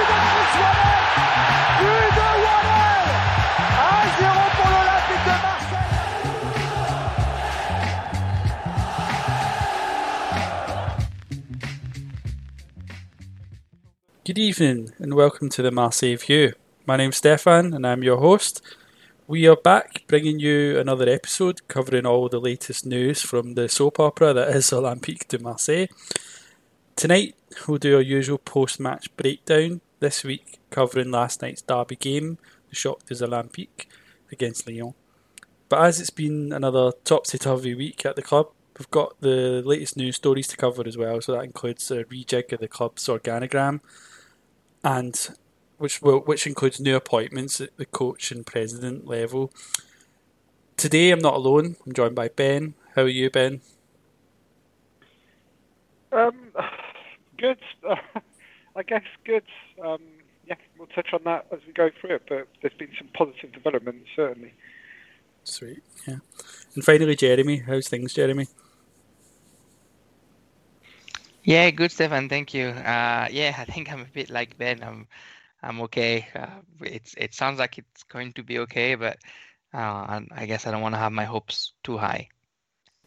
Va être le but de Chris Waddle but de Waddle 1-0 pour l'Olympique de Marseille Good evening and welcome to the Marseille View. My name's Stefan and I'm your host. We are back bringing you another episode covering all the latest news from the soap opera that is Olympique de Marseille. Tonight we'll do our usual post match breakdown, this week covering last night's derby game, the Choc des Olympiques against Lyon. But as it's been another topsy turvy week at the club, we've got the latest news stories to cover as well, so that includes a rejig of the club's organogram and which will which includes new appointments at the coach and president level. Today I'm not alone. I'm joined by Ben. How are you, Ben? Um, good. I guess good. Um, yeah, we'll touch on that as we go through it. But there's been some positive developments, certainly. Sweet. Yeah. And finally, Jeremy. How's things, Jeremy? Yeah, good, Stefan. Thank you. Uh, yeah, I think I'm a bit like Ben. I'm, I'm okay. Uh, it's it sounds like it's going to be okay, but uh, I guess I don't want to have my hopes too high.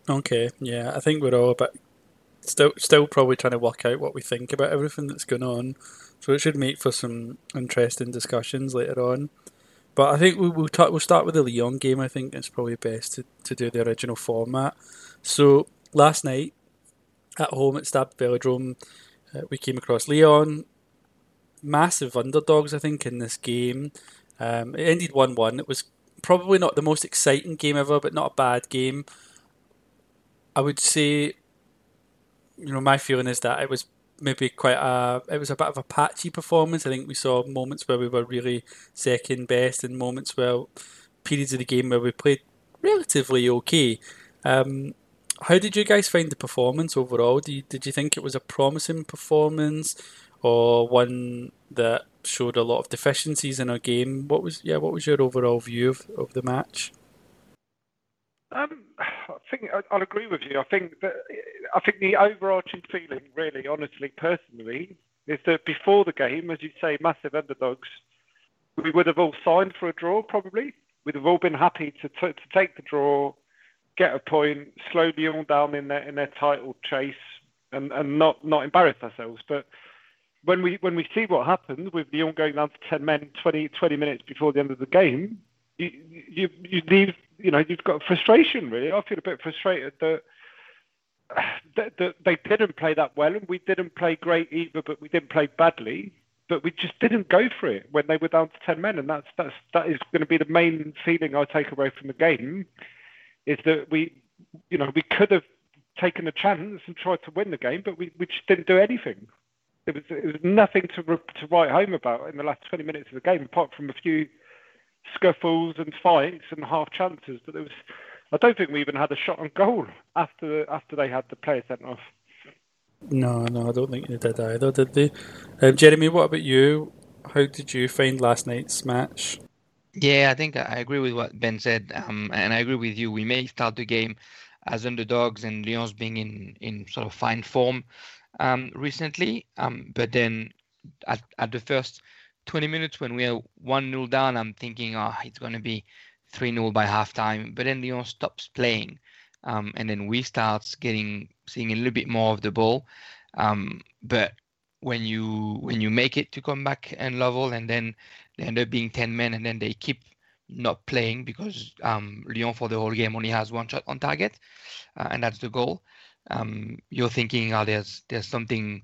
Okay. Yeah, I think we're all a bit still still probably trying to work out what we think about everything that's going on. So it should make for some interesting discussions later on. But I think we, we'll talk, we'll start with the Lyon game. I think it's probably best to, to do the original format. So last night at home at Stade Velodrome, uh, we came across Lyon. Massive underdogs, I think, in this game. Um, it ended 1 1. It was probably not the most exciting game ever, but not a bad game. I would say, you know, my feeling is that it was maybe quite a it was a bit of a patchy performance. I think we saw moments where we were really second best and moments where periods of the game where we played relatively okay. Um, how did you guys find the performance overall? Do you, did you think it was a promising performance or one that showed a lot of deficiencies in our game? What was yeah? What was your overall view of, of the match? Um, I think I'll agree with you. I think that I think the overarching feeling, really, honestly, personally, is that before the game, as you say, massive underdogs, we would have all signed for a draw. Probably, we'd have all been happy to t- to take the draw, get a point, slow Lyon down in their in their title chase, and, and not not embarrass ourselves. But when we when we see what happened with Lyon going down to ten men 20, 20 minutes before the end of the game, you you you leave you know you've got frustration really. I feel a bit frustrated that that, that they didn't play that well and we didn't play great either, but we didn't play badly. But we just didn't go for it when they were down to ten men, and that's that's that is going to be the main feeling I take away from the game, is that we, you know, we could have taken a chance and tried to win the game, but we, we just didn't do anything. It was was nothing to to write home about in the last twenty minutes of the game, apart from a few scuffles and fights and half chances. But there was, I don't think we even had a shot on goal after after they had the player sent off. No, no, I don't think they did either, did they? Um, Jeremy, what about you? How did you find last night's match? Yeah, I think I agree with what Ben said, um, and I agree with you. We may start the game as underdogs and Lyon's being in in sort of fine form um, recently, um, but then at, at the first 20 minutes when we are 1 0 down, I'm thinking, oh, it's going to be 3 0 by halftime. But then Lyon stops playing. Um, and then we start getting seeing a little bit more of the ball. Um, but when you when you make it to come back and level, and then they end up being 10 men, and then they keep not playing because um, Lyon for the whole game only has one shot on target, uh, and that's the goal. Um, you're thinking, oh, there's there's something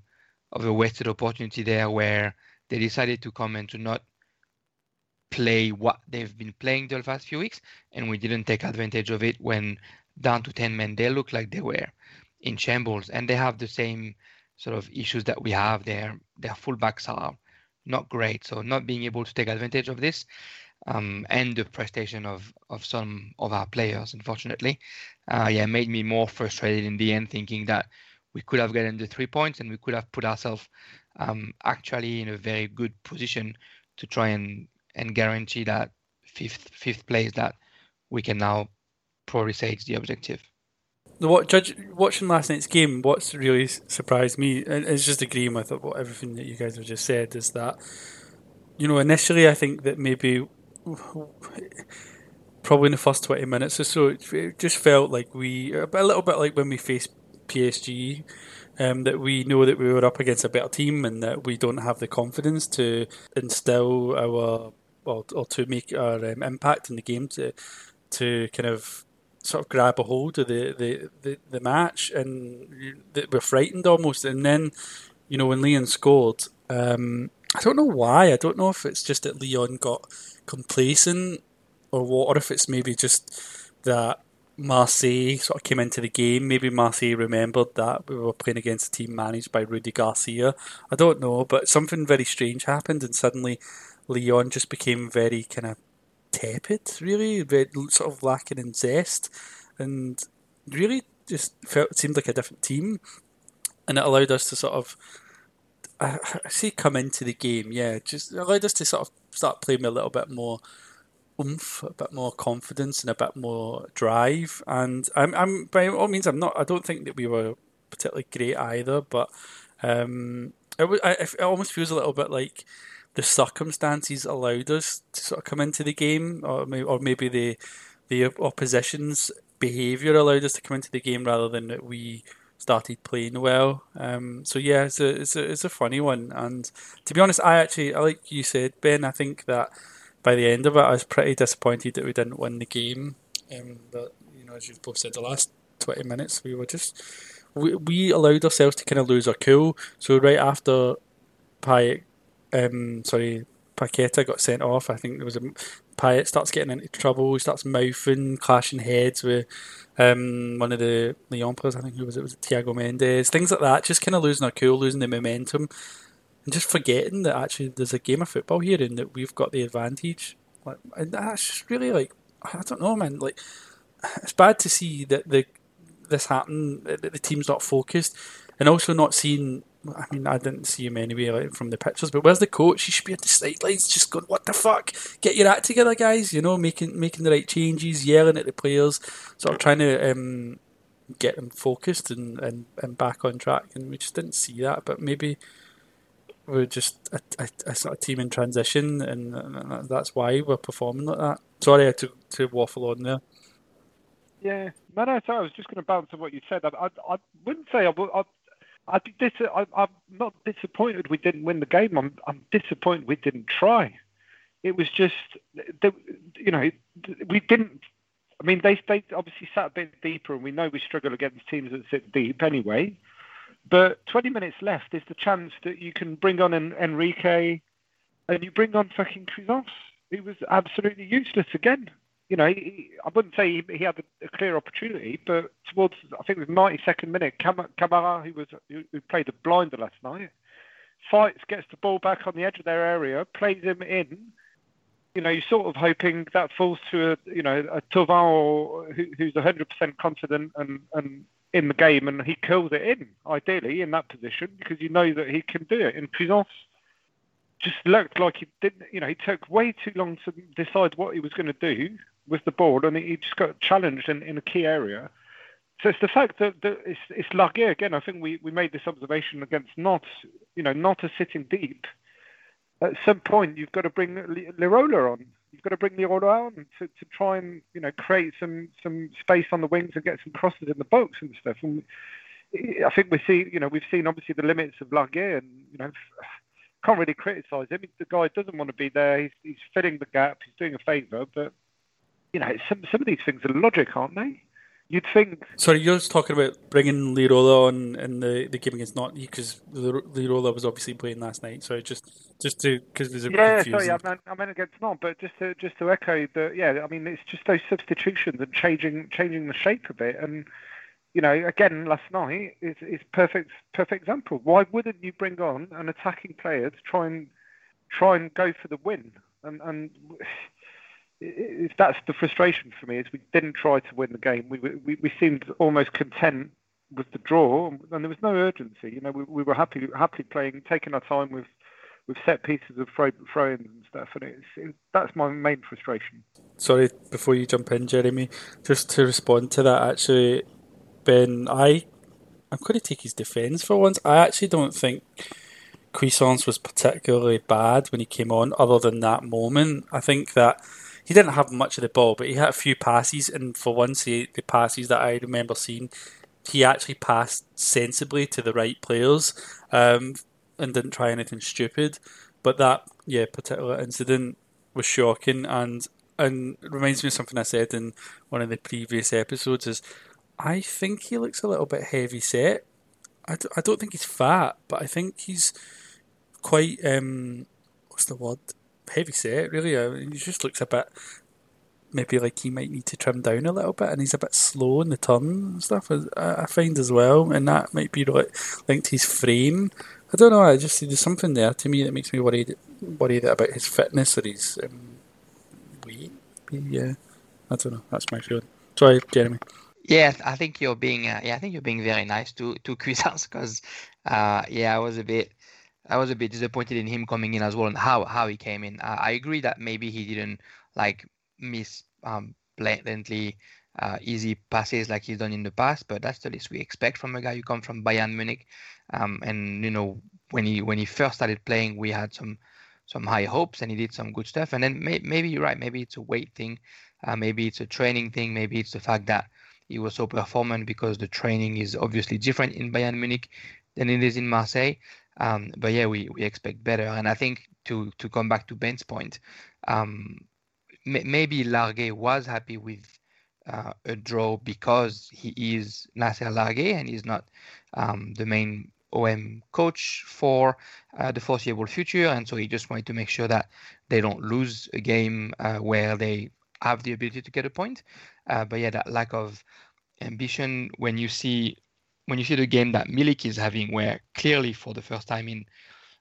of a wasted opportunity there where they decided to come and to not play what they've been playing the last few weeks, and we didn't take advantage of it when down to 10 men, they look like they were in shambles, and they have the same sort of issues that we have. Their their fullbacks are not great, so not being able to take advantage of this, um, and the prestation of of some of our players, unfortunately, uh, yeah, made me more frustrated in the end, thinking that we could have gotten the three points and we could have put ourselves um, actually in a very good position to try and and guarantee that fifth fifth place that we can now probably say it's the objective. What judge watching last night's game? What's really surprised me, and it's just agreeing with what everything that you guys have just said, is that you know initially I think that maybe probably in the first twenty minutes or so it just felt like we a little bit like when we faced PSG. Um, that we know that we were up against a better team and that we don't have the confidence to instill our or, or to make our um, impact in the game to to kind of sort of grab a hold of the, the, the, the match and we're frightened almost. And then, you know, when Lyon scored, um, I don't know why. I don't know if it's just that Lyon got complacent or what, or if it's maybe just that Marseille sort of came into the game. Maybe Marseille remembered that we were playing against a team managed by Rudi Garcia. I don't know, but something very strange happened, and suddenly Lyon just became very kind of tepid, really, sort of lacking in zest, and really just felt seemed like a different team, and it allowed us to sort of. I, come into the game, yeah. Just allowed us to sort of start playing a little bit more oomph, a bit more confidence, and a bit more drive. And I'm, I'm by all means, I'm not. I don't think that we were particularly great either, but um, it, I, it almost feels a little bit like the circumstances allowed us to sort of come into the game, or maybe, or maybe the the opposition's behaviour allowed us to come into the game rather than that we started playing well. Um, so yeah, it's a, it's a it's a funny one. And to be honest, I actually, I like you said, Ben. I think that by the end of it, I was pretty disappointed that we didn't win the game. Um, but you know, as you've both said, the last twenty minutes we were just we, we allowed ourselves to kind of lose our cool. So right after Payet um, sorry, Paqueta got sent off. I think there was a Payet starts getting into trouble. He starts mouthing, clashing heads with um, one of the Lyon players. I think who was it? Was it Thiago Mendes? Things like that. Just kind of losing our cool, losing the momentum, and just forgetting that actually there's a game of football here and that we've got the advantage. Like, and that's just really like I don't know, man. Like it's bad to see that the this happen. That the team's not focused, and also not seeing I mean, I didn't see him anyway like, from the pictures, but where's the coach? He should be on the sidelines, just going, "What the fuck? Get your act together, guys!" You know, making making the right changes, yelling at the players, sort of trying to um, get them focused and, and, and back on track. And we just didn't see that. But maybe we're just a, a, a sort of team in transition, and, that's why we're performing like that. Sorry to to waffle on there. Yeah, no, no. I was just going to bounce on what you said. I, I, I wouldn't say I, I, be dis- I, am not disappointed we didn't win the game. I'm, I'm disappointed we didn't try. It was just, you know, we didn't. I mean, they they obviously sat a bit deeper, and we know we struggle against teams that sit deep anyway. But 20 minutes left is the chance that you can bring on en- Henrique, and you bring on fucking Cuisance. He was absolutely useless again you know, he, I wouldn't say he, he had a, a, clear opportunity, but towards I think it was 92nd minute, Cam- Kamara, who was who, played a blinder last night, fights, gets the ball back on the edge of their area, plays him in. You know, you're sort of hoping that falls to a you know a Thauvin who, who's 100% confident and and in the game, and he kills it in ideally in that position because you know that he can do it. And Cuisance just looked like he didn't. You know, he took way too long to decide what he was going to do with the board, and he just got challenged in, in a key area. So it's the fact that, that it's, it's again. I think we, we made this observation against Nantes, you know, not a sitting deep. At some point, you've got to bring Lirola on. You've got to bring the Lirola on to, to try and you know create some some space on the wings and get some crosses in the box and stuff. And I think we see, you know, we've seen obviously the limits of Larguet, and you know, can't really criticise him. The guy doesn't want to be there. He's, he's filling the gap. He's doing a favour, but you know, some some of these things are logic, aren't they? You'd think. Sorry, you're just talking about bringing Lirola on in the, the game against Nantes because Lirola was obviously playing last night. So just just to because there's a yeah, sorry, I meant, I meant against Nantes, but just to just to echo the yeah, I mean it's just those substitutions and changing changing the shape of it, and you know, again last night is is perfect perfect example. Why wouldn't you bring on an attacking player to try and try and go for the win? And and if that's the frustration for me is we didn't try to win the game. We we we seemed almost content with the draw, and there was no urgency. You know, we, we were happy happy playing, taking our time with with set pieces of throw, throw-ins and stuff, and it's it, that's my main frustration. Sorry, before you jump in, Jeremy, just to respond to that, actually, Ben, I I'm going to take his defence for once. I actually don't think Cuisance was particularly bad when he came on, other than that moment. I think that he didn't have much of the ball, but he had a few passes, and for once, he, the passes that I remember seeing, he actually passed sensibly to the right players. Um, and didn't try anything stupid. But that yeah particular incident was shocking and and reminds me of something I said in one of the previous episodes. Is I think he looks a little bit heavy set. I don't think he's fat, but I think he's quite um what's the word heavy set really. I mean, he just looks a bit maybe like he might need to trim down a little bit, and he's a bit slow in the turn and stuff. I, I find as well, and that might be like linked to his frame. I don't know. I just there's something there to me that makes me worried worried about his fitness or his um, weight. Yeah, I don't know. That's my feeling. Sorry, Jeremy. Yeah, I think you're being uh, yeah, I think you're being very nice to to Cuisance because uh, yeah, I was a bit I was a bit disappointed in him coming in as well and how how he came in. Uh, I agree that maybe he didn't like miss um, blatantly uh, easy passes like he's done in the past, but that's the least we expect from a guy who comes from Bayern Munich. Um, and you know when he when he first started playing, we had some some high hopes and he did some good stuff. And then may, maybe you're right, maybe it's a weight thing, uh, maybe it's a training thing, maybe it's the fact that he was so performant because the training is obviously different in Bayern Munich than it is in Marseille. Um, but yeah, we, we expect better. And I think to to come back to Ben's point, um, maybe Larguet was happy with uh, a draw because he is Nasser Larguet and he's not um, the main OM coach for uh, the foreseeable future. And so he just wanted to make sure that they don't lose a game uh, where they have the ability to get a point. Uh, but yeah, that lack of ambition when you see when you see the game that Milik is having, where clearly for the first time in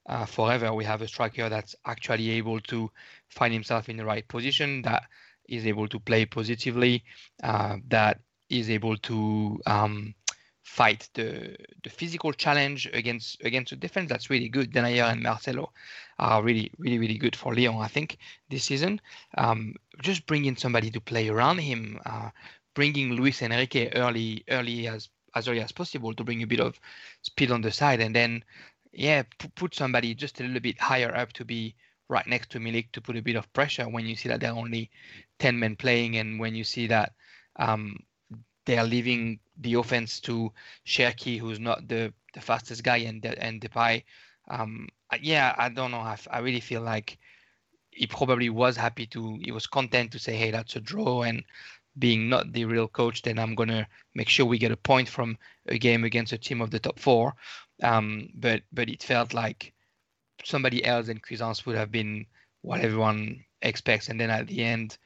uh, forever we have a striker that's actually able to find himself in the right position, that is able to play positively, uh, that is able to um, fight the the physical challenge against against a defense that's really good. Denayer and Marcelo are really really really good for Lyon. I think this season. Um, just bringing somebody to play around him, uh, bringing Luis Henrique early early as as early as possible to bring a bit of speed on the side, and then yeah, p- put somebody just a little bit higher up to be right next to Milik to put a bit of pressure when you see that there are only 10 men playing and when you see that um, they're leaving the offense to Cherki, who's not the, the fastest guy, and and Depay. Um, yeah, I don't know. I, I really feel like he probably was happy to, he was content to say, hey, that's a draw. And being not the real coach, then I'm to make sure we get a point from a game against a team of the top four. Um, but but it felt like somebody else than Cuisance would have been what everyone expects. And then at the end,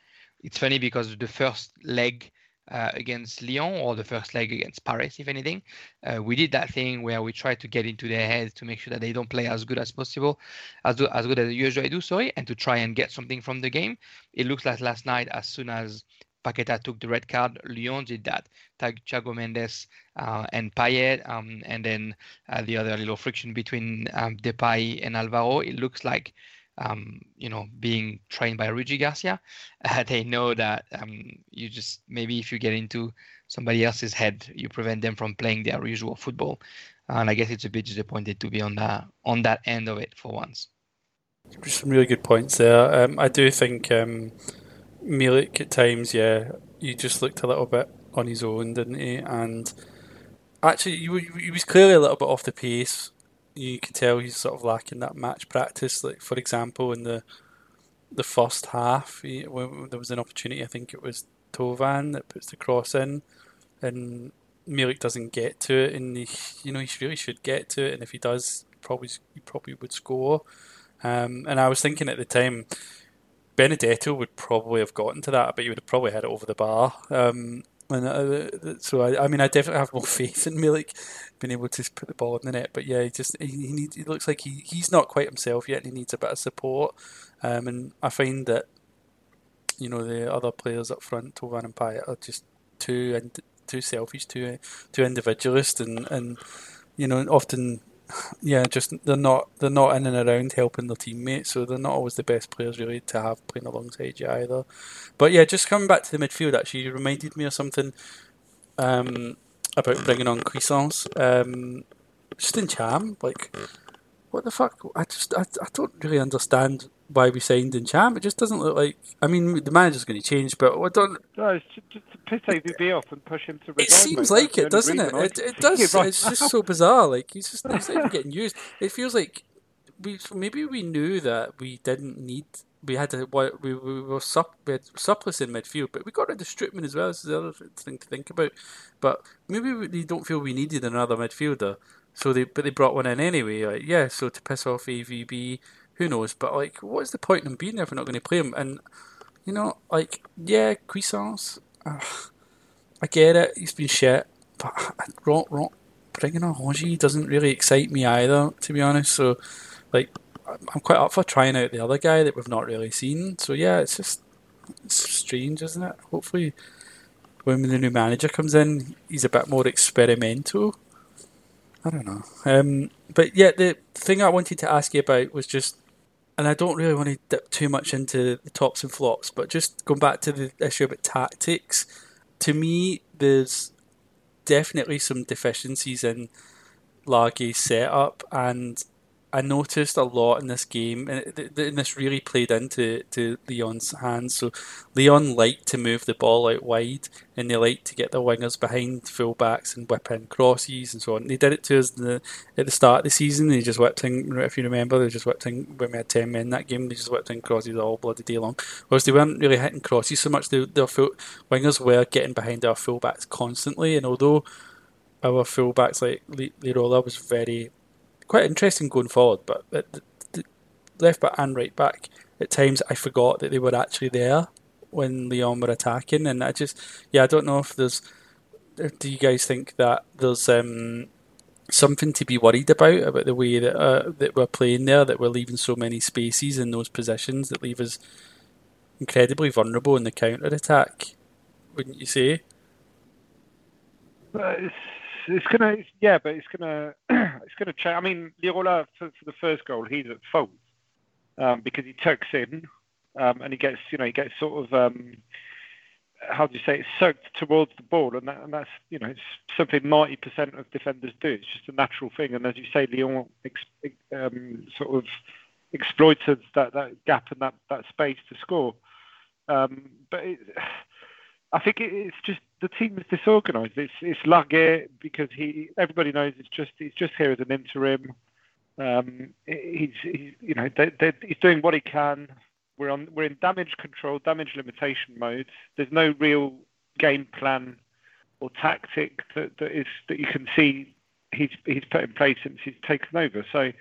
it's funny because the first leg uh, against Lyon or the first leg against Paris, if anything, uh, we did that thing where we try to get into their heads to make sure that they don't play as good as possible, as, as good as they usually do, sorry, and to try and get something from the game. It looks like last night, as soon as Paqueta took the red card. Lyon did that. Tag Thiago Mendes uh, and Payet, um, and then uh, the other little friction between um, Depay and Alvaro. It looks like, um, you know, being trained by Rudi Garcia. Uh, they know that um, you just maybe if you get into somebody else's head, you prevent them from playing their usual football. And I guess it's a bit disappointed to be on that on that end of it for once. Some really good points there. Um, I do think um, Milik at times, yeah, he just looked a little bit on his own, didn't he? And actually, he, was clearly a little bit off the pace. You could tell he's sort of lacking that match practice. Like for example, in the the first half, he, there was an opportunity, I think it was Thauvin that puts the cross in, and Milik doesn't get to it, and he, you know he really should get to it, and if he does, probably he probably would score. Um, and I was thinking at the time, Benedetto would probably have gotten to that, but he would have probably had it over the bar. Um, And uh, so I, I mean, I definitely have more faith in Milik being able to put the ball in the net. But yeah, he just he, he needs. He looks like he, he's not quite himself yet, and he needs a bit of support. Um, and I find that you know the other players up front, Thauvin and Payet, are just too and too selfish, too too individualist, and and you know often yeah, just they're not they're not in and around helping their teammates, so they're not always the best players really to have playing alongside you either. But yeah, just coming back to the midfield, actually, you reminded me of something um, about bringing on Cuisance. Um, just Ntcham, like what the fuck? I just I, I don't really understand why we signed Ntcham. It just doesn't look like. I mean, the manager's going to change, but I don't. No, it's just, just to piss AVB off and push him to resign. It seems like it, doesn't it? It, it does. Right it's just so bizarre. Like he's just he's not even getting used. It feels like we maybe we knew that we didn't need. We had to. We, we were sup, we had surplus in midfield, but we got rid of Strootman as well. This is the other thing to think about. But maybe we don't feel we needed another midfielder. So they, but they brought one in anyway. Like, yeah, so to piss off AVB, who knows? But like, what's the point in being there if we're not going to play him? And you know, like, yeah, Cuisance, uh, I get it. He's been shit, but wrong, wrong. Bringing on Rongier doesn't really excite me either, to be honest. So, like, I'm quite up for trying out the other guy that we've not really seen. So yeah, it's just it's strange, isn't it? Hopefully, when the new manager comes in, he's a bit more experimental. I don't know. Um, but yeah, the thing I wanted to ask you about was just and I don't really want to dip too much into the tops and flops, but just going back to the issue about tactics, to me, there's definitely some deficiencies in Larguet's setup, and I noticed a lot in this game, and, this really played into to Lyon's hands. So Lyon liked to move the ball out wide, and they liked to get the wingers behind fullbacks and whip in crosses and so on. They did it to us the, at the start of the season. They just whipped in, if you remember, they just whipped in when we had ten men that game. They just whipped in crosses all bloody day long. Whereas they weren't really hitting crosses so much. They, their full, wingers were getting behind our fullbacks constantly, and although our fullbacks like Lirola was very quite interesting going forward. But the, the left back and right back, at times I forgot that they were actually there when Lyon were attacking, and I just yeah I don't know if there's. Do you guys think that there's um, something to be worried about about the way that uh, that we're playing there, that we're leaving so many spaces in those positions that leave us incredibly vulnerable in the counter attack? Wouldn't you say? But it's gonna, yeah, but it's gonna, it's gonna change. I mean, Lirola for, for, the first goal, he's at fault um, because he tucks in um, and he gets, you know, he gets sort of, um, how do you say, it, soaked towards the ball, and, that, and that's, you know, it's something 90% of defenders do. It's just a natural thing, and as you say, Lyon ex- um, sort of exploited that, that gap and that, that space to score. Um, but it, I think it's just the team is disorganised. It's it's because he everybody knows it's just he's just here as an interim. Um, he's, he's you know they, they, he's doing what he can. We're on we're in damage control, damage limitation mode. There's no real game plan or tactic that, that is that you can see he's he's put in place since he's taken over. So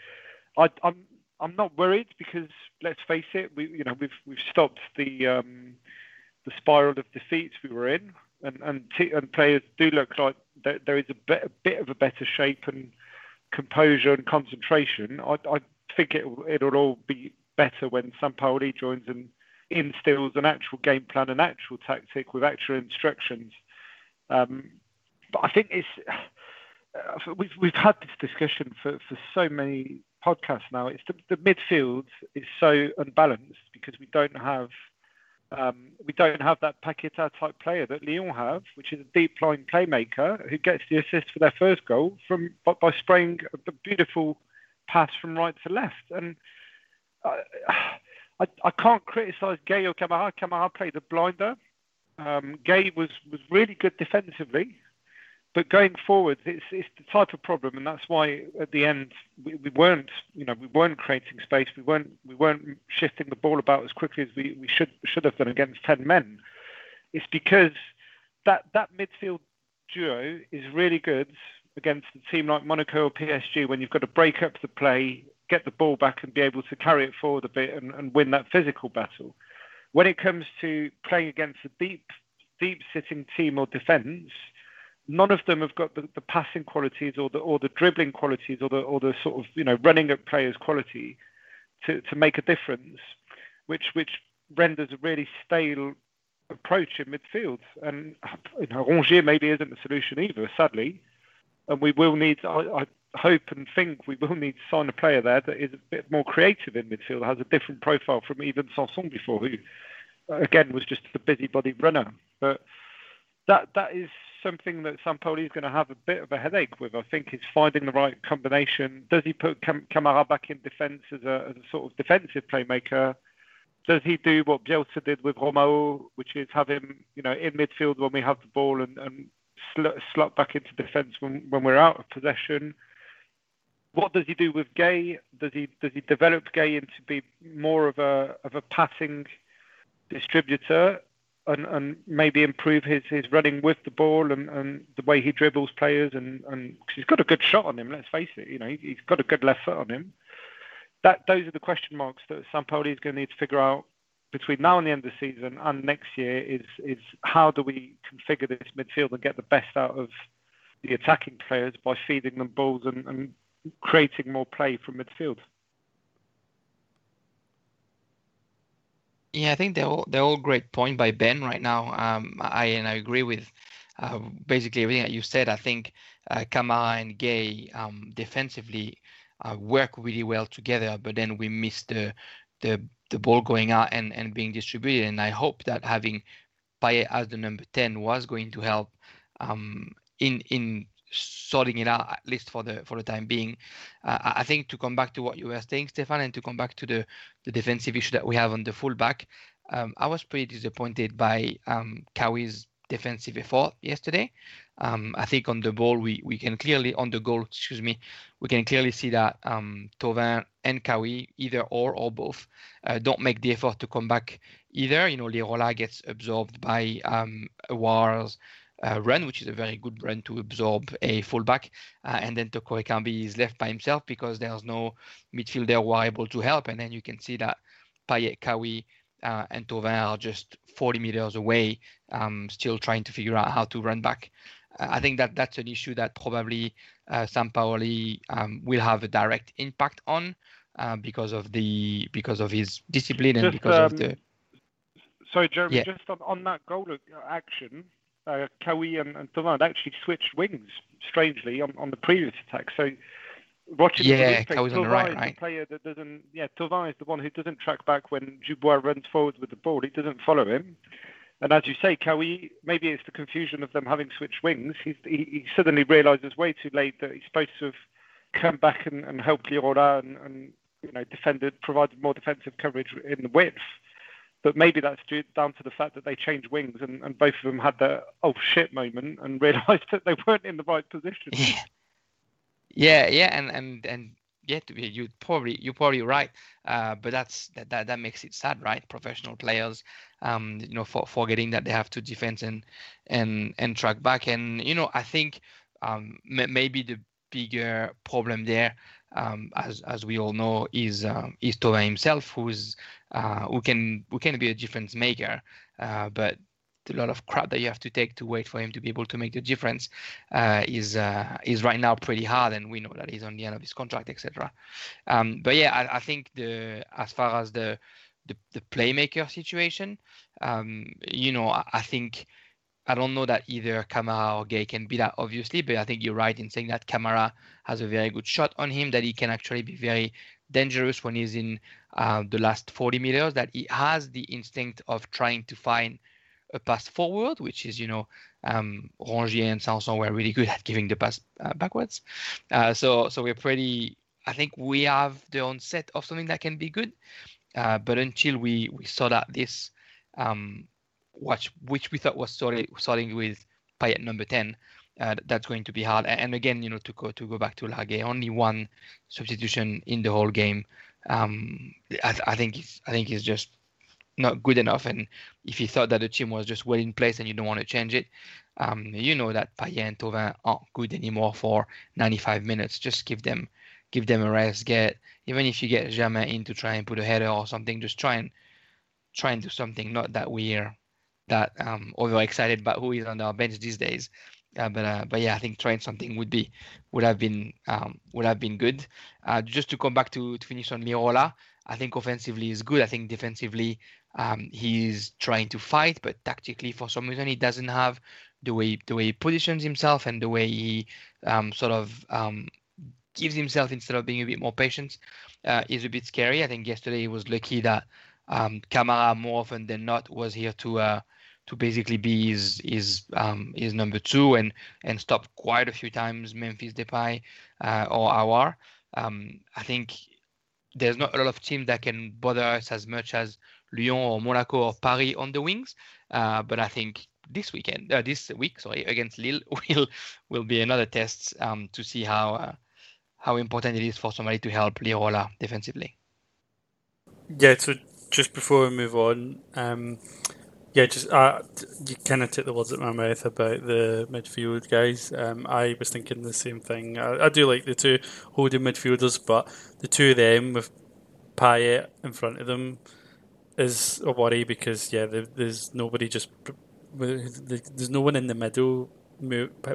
I, I'm I'm not worried because let's face it, we you know we've we've stopped the um, the spiral of defeats we were in, and and, t- and players do look like there, there is a bit, a bit of a better shape and composure and concentration. I, I think it it'll all be better when Sampaoli joins and instills an actual game plan, an actual tactic with actual instructions. Um, but I think it's uh, we've we've had this discussion for, for so many podcasts now. It's the, the midfield is so unbalanced because we don't have um, we don't have that Paqueta type player that Lyon have, which is a deep line playmaker who gets the assist for their first goal from by, by spraying a beautiful pass from right to left. And I, I, I can't criticise Gueye or Kamara. Kamara played a blinder. Um, Gueye was, was really good defensively. But going forward, it's, it's the type of problem, and that's why at the end we, we weren't, you know, we weren't creating space. We weren't, we weren't shifting the ball about as quickly as we, we should should have done against ten men. It's because that that midfield duo is really good against a team like Monaco or PSG when you've got to break up the play, get the ball back, and be able to carry it forward a bit and, and win that physical battle. When it comes to playing against a deep deep sitting team or defence, none of them have got the, the passing qualities or the or the dribbling qualities or the or the sort of you know running at players quality to, to make a difference, which which renders a really stale approach in midfield. And you know, Rongier maybe isn't the solution either, sadly. And we will need, I, I hope and think we will need to sign a player there that is a bit more creative in midfield, has a different profile from even Sanson before, who again was just a busybody runner. But that that is something that Sampaoli is going to have a bit of a headache with. I think is finding the right combination. Does he put Kamara back in defence as a, as a sort of defensive playmaker? Does he do what Bielsa did with Romao, which is have him, you know, in midfield when we have the ball and, and slot, slot back into defence when, when we're out of possession? What does he do with Gueye? Does he does he develop Gueye into be more of a of a passing distributor and, and maybe improve his, his running with the ball and, and the way he dribbles players and, and cause he's got a good shot on him. Let's face it, you know he's got a good left foot on him. That those are the question marks that Sampaoli is going to need to figure out between now and the end of the season and next year. Is is how do we configure this midfield and get the best out of the attacking players by feeding them balls and, and creating more play from midfield. Yeah, I think they're all, they're all great point by Ben right now. Um, I and I agree with uh, basically everything that you said. I think uh, Kamara and Gueye um, defensively uh, work really well together, but then we miss the the the ball going out and, and being distributed. And I hope that having Payet as the number ten was going to help um, in in sorting it out at least for the for the time being. Uh, I think to come back to what you were saying, Stefan, and to come back to the the defensive issue that we have on the fullback, um, I was pretty disappointed by um, Khaoui's defensive effort yesterday. Um, I think on the ball we we can clearly on the goal, excuse me, we can clearly see that um, Thauvin and Khaoui, either or or both, uh, don't make the effort to come back either. You know, Lirola gets absorbed by um, uh, run, which is a very good run to absorb a fullback. Uh, and then Toko Ekambi is left by himself because there's no midfielder who are able to help. And then you can see that Payet, Khaoui, uh, and Thauvin are just 40 meters away, um, still trying to figure out how to run back. Uh, I think that that's an issue that probably uh, Sampaoli um, will have a direct impact on uh, because of the because of his discipline and Just, because of um, the Sorry, Jeremy, Yeah. just on, on that goal action, uh, Khaoui and, and actually switched wings, strangely, on, on the previous attack. So watching Yeah, Khaoui's on the right, is right? the player that doesn't, yeah, Thauvin is the one who doesn't track back when Dubois runs forward with the ball. He doesn't follow him. And as you say, Khaoui, maybe it's the confusion of them having switched wings. He's, he, he suddenly realises way too late that he's supposed to have come back and, and helped Lirola and, and you know defended, provided more defensive coverage in the width. But maybe that's due down to the fact that they changed wings and, and both of them had the oh shit moment and realised that they weren't in the right position. Yeah, yeah, yeah, and and and yeah, you probably you're probably right, uh, but that's that, that that makes it sad, right? Professional players, um, you know, for forgetting that they have to defend and and and track back, and you know, I think um, m- maybe the bigger problem there, um, as as we all know, is um, is Thauvin himself, who's uh, who can who can be a difference maker, uh, but a lot of crap that you have to take to wait for him to be able to make the difference uh, is uh, is right now pretty hard, and we know that he's on the end of his contract, etc. Um, but yeah, I, I think the as far as the the, the playmaker situation, um, you know, I, I think I don't know that either Kamara or Gueye can be that obviously, but I think you're right in saying that Kamara has a very good shot on him, that he can actually be very dangerous when he's in uh, the last 40 meters, that he has the instinct of trying to find a pass forward, which is, you know, um, Rongier and Sanson were really good at giving the pass uh, backwards. Uh, so, so we're pretty. I think we have the onset of something that can be good, uh, but until we we sort out this, um, which which we thought was sorted, starting with Payet number ten, uh, that's going to be hard. And again, you know, to go to go back to Lage, only one substitution in the whole game. Um, I, I think it's, I think it's just not good enough. And if you thought that the team was just well in place and you don't want to change it, um, you know that Payet and Thauvin aren't good anymore for 95 minutes. Just give them give them a rest. Get even if you get Germain in to try and put a header or something, just try and try and do something. Not that we're that um, overexcited about who is on our bench these days. Uh, but uh, but yeah, I think trying something would be would have been um, would have been good. Uh, just to come back to, to finish on Lirola, I think offensively is good. I think defensively um, he's trying to fight, but tactically for some reason he doesn't have the way the way he positions himself and the way he um, sort of um, gives himself instead of being a bit more patient uh, is a bit scary. I think yesterday he was lucky that um, Kamara more often than not was here to uh, to basically be his his um, his number two and and stop quite a few times Memphis Depay uh, or Aouar. Um, I think there's not a lot of teams that can bother us as much as Lyon or Monaco or Paris on the wings. Uh, but I think this weekend, uh, this week, sorry, against Lille will will be another test um, to see how uh, how important it is for somebody to help Lirola defensively. Yeah. So just before we move on, um, yeah, just uh, you kind of took the words out of my mouth about the midfield guys. Um, I was thinking the same thing. I, I do like the two holding midfielders, but the two of them with Payet in front of them is a worry because yeah, there, there's nobody just there's no one in the middle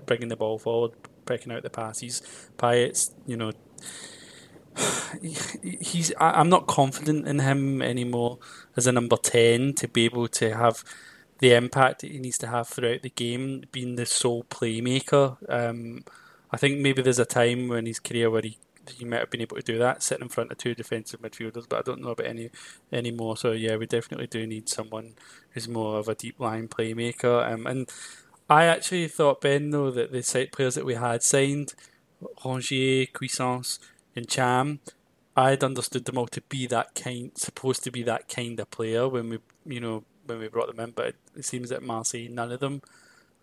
bringing the ball forward, breaking out the passes. Payet's you know he's I'm not confident in him anymore as a number ten to be able to have the impact that he needs to have throughout the game, being the sole playmaker. Um, I think maybe there's a time in his career where he he might have been able to do that, sitting in front of two defensive midfielders, but I don't know about any anymore. So yeah, we definitely do need someone who's more of a deep line playmaker. Um, and I actually thought Ben though that the site players that we had signed, Rongier, Cuisance, and Ntcham, I had understood them all to be that kind, supposed to be that kind of player when we, you know, when we brought them in. But it, seems that Marseille, none of them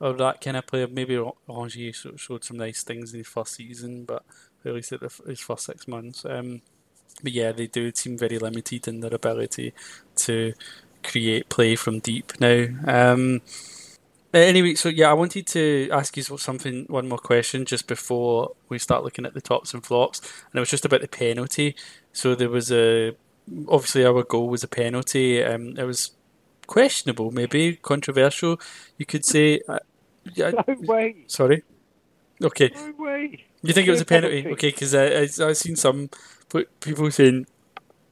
are that kind of player. Maybe Rongier showed some nice things in his first season, but at least at the, his first six months. Um, but yeah, they do seem very limited in their ability to create play from deep now. Um, anyway, so yeah, I wanted to ask you something, one more question just before we start looking at the tops and flops, and it was just about the penalty. So there was a, obviously our goal was a penalty. Um, it was questionable, maybe controversial, you could say. Uh, yeah, no way. Sorry. Okay. No way. You think it was a penalty? Okay, because I, I I've seen some people saying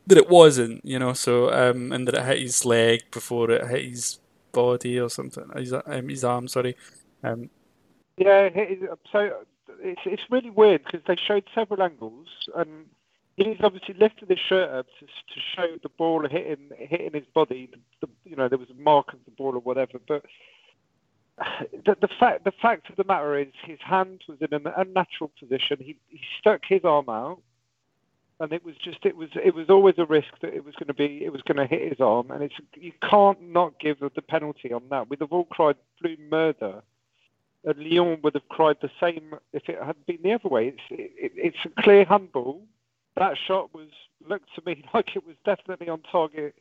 that it wasn't, you know, so um, and that it hit his leg before it hit his body or something, his, um, his arm, sorry. Um, yeah, so it's it's really weird because they showed several angles and he's obviously lifted his shirt up to, to show the ball hitting hitting his body. The, you know, there was a mark of the ball or whatever, but the, the fact the fact of the matter is his hand was in an unnatural position. He he stuck his arm out, and it was just it was it was always a risk that it was going to be it was going to hit his arm, and it's you can't not give the penalty on that. We'd have all cried blue murder, and Lyon would have cried the same if it had been the other way. It's it, it's a clear handball. That shot was looked to me like it was definitely on target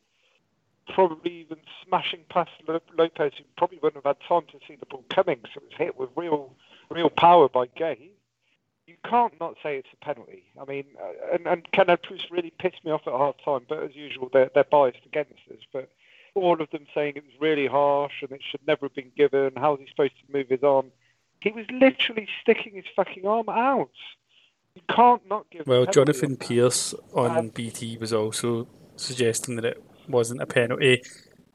probably even smashing past Lopez, who probably wouldn't have had time to see the ball coming. So it was hit with real, real power by Gueye. You can't not say it's a penalty. I mean, uh, and, and Canal Plus really pissed me off at half time, but as usual, they're, they're biased against us. But all of them saying it was really harsh and it should never have been given. How's he supposed to move his arm? He was literally sticking his fucking arm out. You can't not give. Well, Jonathan Pearce on um, BT was also suggesting that it wasn't a penalty.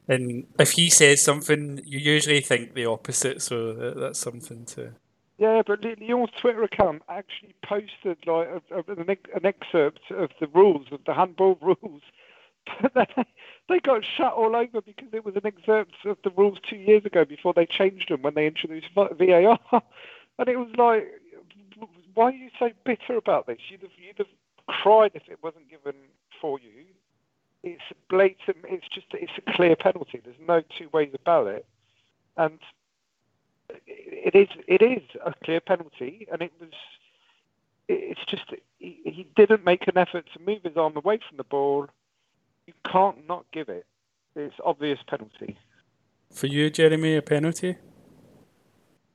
And if he says something, you usually think the opposite, so that's something to. Yeah, but Lyon's Twitter account actually posted like a, a, an excerpt of the rules of the handball rules, but then they got shut all over because it was an excerpt of the rules two years ago before they changed them when they introduced VAR, and it was like, why are you so bitter about this? You'd have you'd have cried if it wasn't given for you it's blatant. It's just it's a clear penalty. There's no two ways about it, and it is it is a clear penalty, and it was. It's just he, he didn't make an effort to move his arm away from the ball. You can't not give it. It's obvious penalty. For you, Jeremy, a penalty.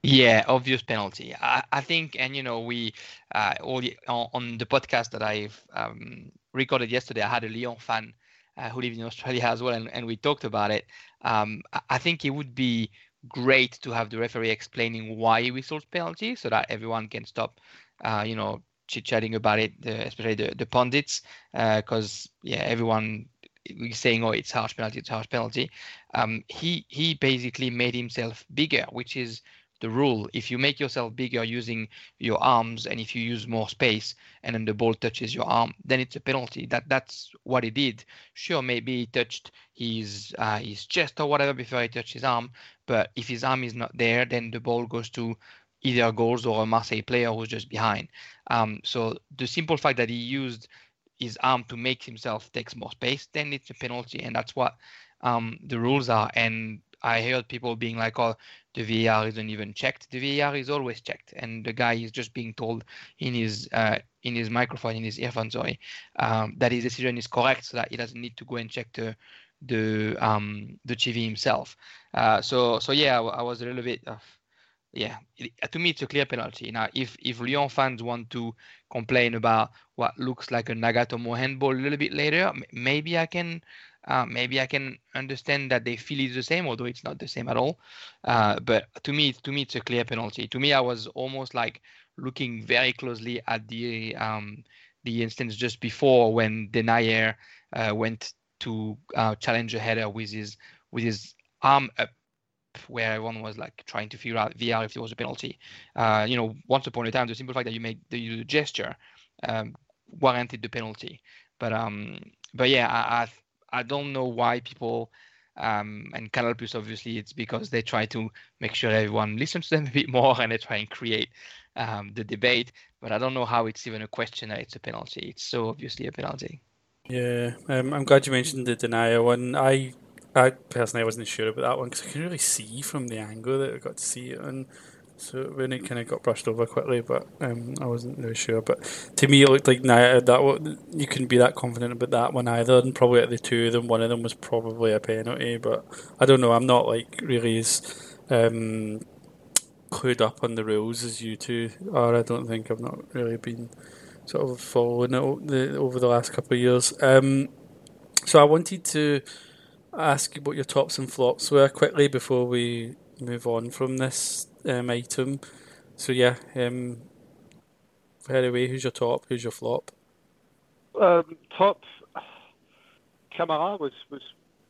Yeah, obvious penalty. I, I think, and you know, we uh, all on, on the podcast that I've um, recorded yesterday, I had a Lyon fan uh, who live in Australia as well, and, and we talked about it. Um, I think it would be great to have the referee explaining why he whistles penalty so that everyone can stop, uh, you know, chit chatting about it, the, especially the, the pundits, because uh, yeah, everyone is saying, "Oh, it's harsh penalty, it's harsh penalty." Um, he he basically made himself bigger, which is the rule. If you make yourself bigger using your arms, and if you use more space, and then the ball touches your arm, then it's a penalty. That that's what he did. Sure, maybe he touched his uh, his chest or whatever before he touched his arm, but if his arm is not there, then the ball goes to either goals or a Marseille player who's just behind. Um, so the simple fact that he used his arm to make himself takes more space, then it's a penalty, and that's what um, the rules are. And I heard people being like, "Oh, the VAR isn't even checked." The VAR is always checked, and the guy is just being told in his uh, in his microphone, in his earphone, sorry, um, that his decision is correct, so that he doesn't need to go and check the the um, the TV himself. Uh, so so yeah, I, I, was a little bit. Uh, yeah, it, to me it's a clear penalty. Now, if if Lyon fans want to complain about what looks like a Nagatomo handball a little bit later, maybe I can uh, maybe I can understand that they feel it's the same, although it's not the same at all. Uh, but to me, to me, it's a clear penalty. To me, I was almost like looking very closely at the um, the instance just before when Denayer uh, went to uh, challenge a header with his with his arm up, where everyone was like trying to figure out VAR if there was a penalty. Uh, you know, once upon a time, the simple fact that you made the, the gesture um, warranted the penalty. But um, but yeah, I, I I don't know why people um, and Canal Plus obviously it's because they try to make sure everyone listens to them a bit more and they try and create um, the debate. But I don't know how it's even a question it's a penalty. It's so obviously a penalty. Yeah, um, I'm glad you mentioned the Denayer one. I, I personally wasn't sure about that one because I can really see from the angle that I got to see it and so when it kind of got brushed over quickly, but um, I wasn't really sure. But to me, it looked like that you couldn't be that confident about that one either. And probably at the two of them, one of them was probably a penalty. But I don't know. I'm not like really as um, clued up on the rules as you two are. I don't think I've not really been sort of following it over the last couple of years. Um, so I wanted to ask you what your tops and flops were quickly before we move on from this um, item. So yeah, um, away, who's your top? Who's your flop? Um, top, Kamara was was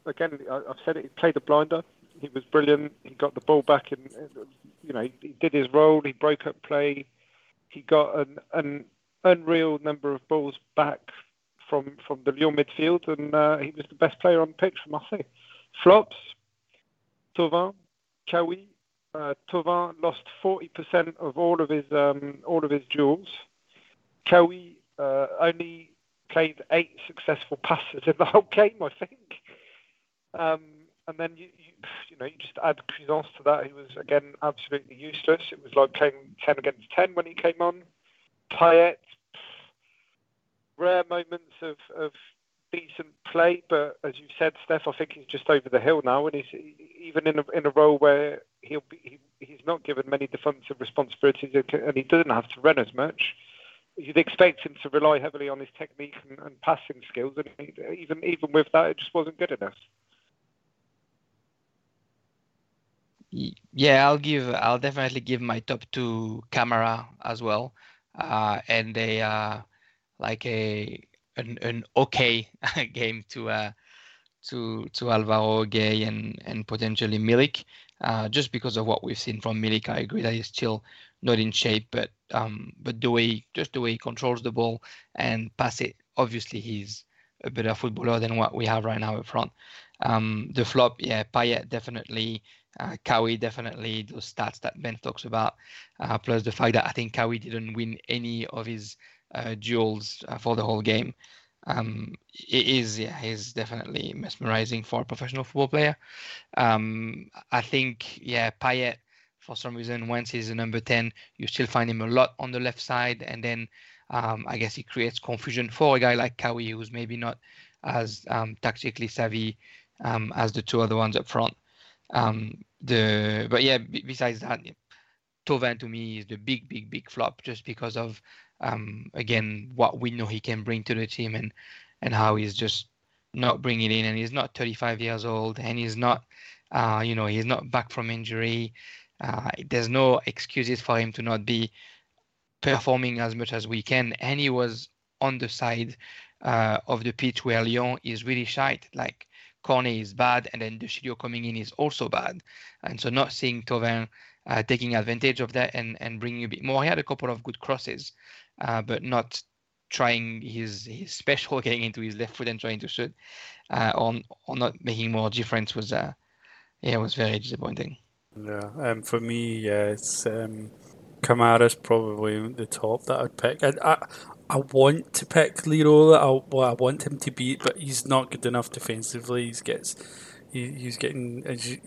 again. I, have said it. He played the blinder. He was brilliant. He got the ball back, and you know he, did his role. He broke up play. He got an an unreal number of balls back from from the Lyon midfield, and uh, he was the best player on the pitch for Marseille. Flops, Thauvin, Khaoui, uh, Thauvin lost 40% of all of his um, all of his duels. Khaoui uh, only played eight successful passes in the whole game, I think. Um, and then you, you, you know you just add Cuisance to that. He was again absolutely useless. It was like playing 10 against 10 when he came on. Payet, rare moments of, of decent play, but as you said, Steph, I think he's just over the hill now, and he's even in a, in a role where he'll be, he, he's not given many defensive responsibilities, and he doesn't have to run as much. You'd expect him to rely heavily on his technique and, and passing skills, and he, even even with that, it just wasn't good enough. Yeah, I'll give. I'll definitely give my top two Kamara as well, uh, and a uh, like a an, an okay game to uh, to to Alvaro Gueye and and potentially Milik. Uh, just because of what we've seen from Milik, I agree that he's still not in shape, but um, but the way just the way he controls the ball and pass it, obviously he's a better footballer than what we have right now up front. Um, the flop, yeah, Payet definitely, uh, definitely, those stats that Ben talks about, uh, plus the fact that I think Khaoui didn't win any of his uh, duels uh, for the whole game. Um, it is, yeah, he's definitely mesmerizing for a professional football player. Um, I think, yeah, Payet, for some reason, once he's a number 10, you still find him a lot on the left side. And then um, I guess he creates confusion for a guy like Khaoui, who's maybe not as um, tactically savvy um, as the two other ones up front. Um, the But yeah, b- besides that, Thauvin to me is the big, big, big flop just because of um, again what we know he can bring to the team and and how he's just not bringing in, and he's not 35 years old, and he's not, uh, you know, he's not back from injury. Uh, there's no excuses for him to not be performing as much as we can, and he was on the side uh, of the pitch where Lyon is really shite. Like Cornet is bad, and then De Sciglio coming in is also bad, and so not seeing Thauvin uh, taking advantage of that and and bringing a bit more. He had a couple of good crosses, uh, but not trying his his special getting into his left foot and trying to shoot uh, or, or not making more difference was uh yeah was very disappointing. Yeah um for me yeah it's um Kamara's probably the top that I'd pick. I, I, I want to pick Lirola I, well, I want him to beat but he's not good enough defensively. He gets he, he's getting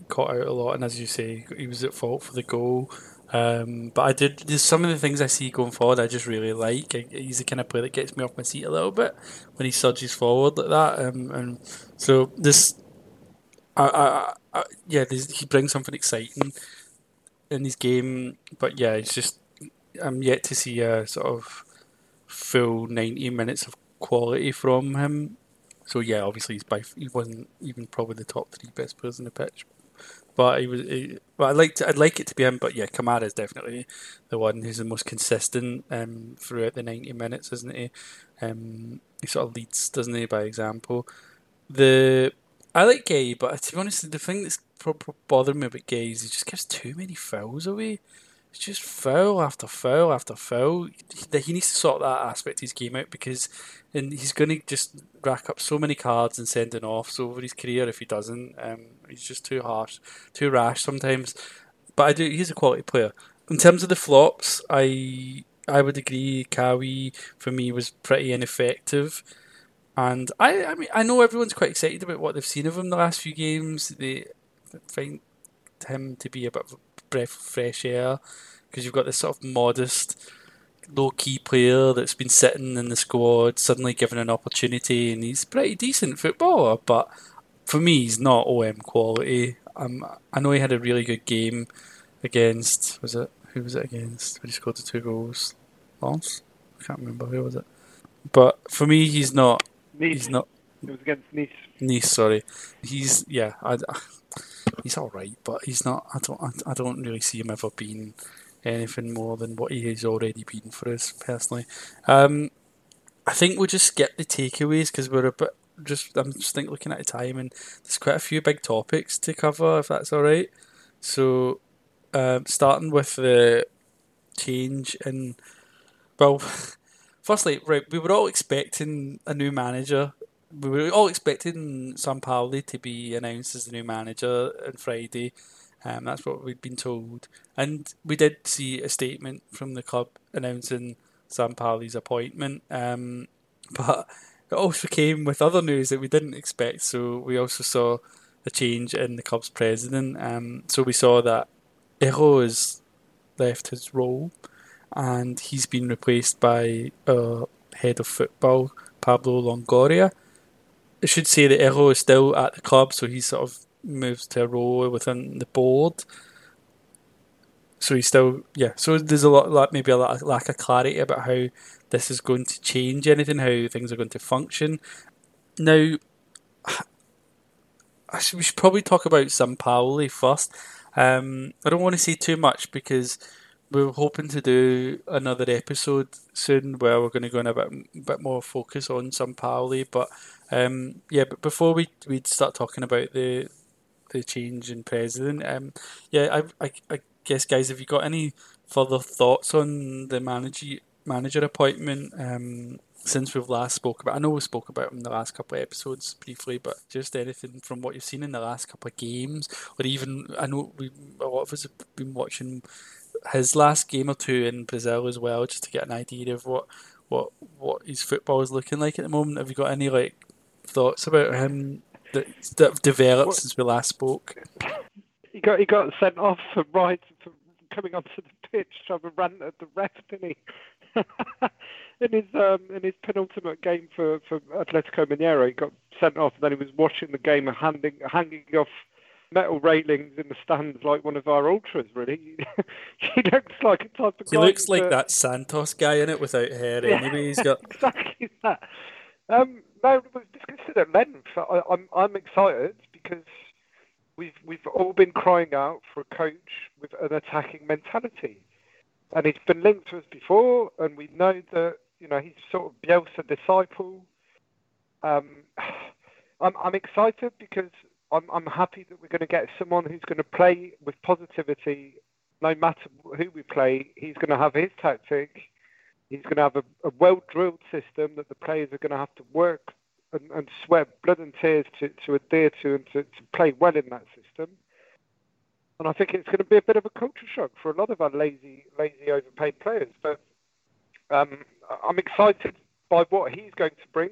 caught out a lot. And as you say he was at fault for the goal um, but I did. There's some of the things I see going forward. I just really like. He's the kind of player that gets me off my seat a little bit when he surges forward like that. Um, and so this, I, I, I yeah, he brings something exciting in his game. But yeah, it's just I'm yet to see a sort of full 90 minutes of quality from him. So yeah, obviously he's by he wasn't even probably the top three best players in the pitch, but he was. He, I'd like to, I'd like it to be him. But yeah, Kamara is definitely the one who's the most consistent um, throughout the ninety minutes, isn't he? Um, he sort of leads, doesn't he, by example. The I like Gueye, but to be honest, the thing that's bothering me about Gueye is he just gives too many fouls away. It's just foul after foul after foul. He, needs to sort that aspect of his game out because and he's going to just rack up so many cards and sending offs over his career if he doesn't. Um, he's just too harsh, too rash sometimes. But I do. He's a quality player. In terms of the flops, I I would agree. Khaoui for me was pretty ineffective, and I I mean I know everyone's quite excited about what they've seen of him the last few games. They find him to be a bit of a breath of fresh air because you've got this sort of modest low key player that's been sitting in the squad, suddenly given an opportunity, and he's pretty decent footballer. But for me, he's not OM quality. Um, I know he had a really good game against. Was it who was it against? When he scored the two goals, Lens. I can't remember who was it. But for me, he's not. Nice. He's not. It was against Nice. Nice, sorry. He's yeah. I, he's all right, but he's not. I don't. I, I don't really see him ever being anything more than what he has already been for us personally. Um, I think we'll just skip the takeaways because we're a bit just. I'm just think looking at the time and there's quite a few big topics to cover if that's all right. So, um, starting with the change in, well, firstly, right, we were all expecting a new manager. We were all expecting Sampaoli to be announced as the new manager on Friday. Um, that's what we'd been told. And we did see a statement from the club announcing Sampaoli's appointment. Um, but it also came with other news that we didn't expect. So we also saw a change in the club's president. Um, so we saw that Eyraud has left his role and he's been replaced by uh, head of football, Pablo Longoria. I should say that Eyraud is still at the club, so he sort of moves to a role within the board. So he's still yeah. So there's a lot, like maybe a lot, lack of clarity about how this is going to change anything, how things are going to function. Now, should, we should probably talk about Sampaoli first. Um, I don't want to say too much because we're hoping to do another episode soon where we're going to go in a bit, bit more focus on Sampaoli. But um, yeah, but before we we start talking about the the change in president. Um, yeah, I, I, I guess, guys, have you got any further thoughts on the manager manager appointment? Um, since we've last spoke about, I know we spoke about him in the last couple of episodes briefly, but just anything from what you've seen in the last couple of games, or even I know we a lot of us have been watching his last game or two in Brazil as well, just to get an idea of what what what his football is looking like at the moment. Have you got any like thoughts about him that, that have developed what? since we last spoke. He got he got sent off for right for coming onto the pitch to rant at the ref, didn't he? in his um, in his penultimate game for, for Atletico Mineiro, he got sent off, and then he was watching the game and handing, hanging off metal railings in the stands like one of our ultras. Really, he looks like a type of. He looks like that Santos guy in it without hair. Anyway, he's got exactly that. Um, no, discussed at length. I, I'm I'm excited because we've we've all been crying out for a coach with an attacking mentality, and he's been linked to us before, and we know that you know he's sort of Bielsa disciple. Um, I'm I'm excited because I'm I'm happy that we're going to get someone who's going to play with positivity, no matter who we play. He's going to have his tactic. He's going to have a, a well-drilled system that the players are going to have to work and, and sweat blood and tears to, to adhere to and to, to play well in that system. And I think it's going to be a bit of a culture shock for a lot of our lazy, lazy, overpaid players. But um, I'm excited by what he's going to bring.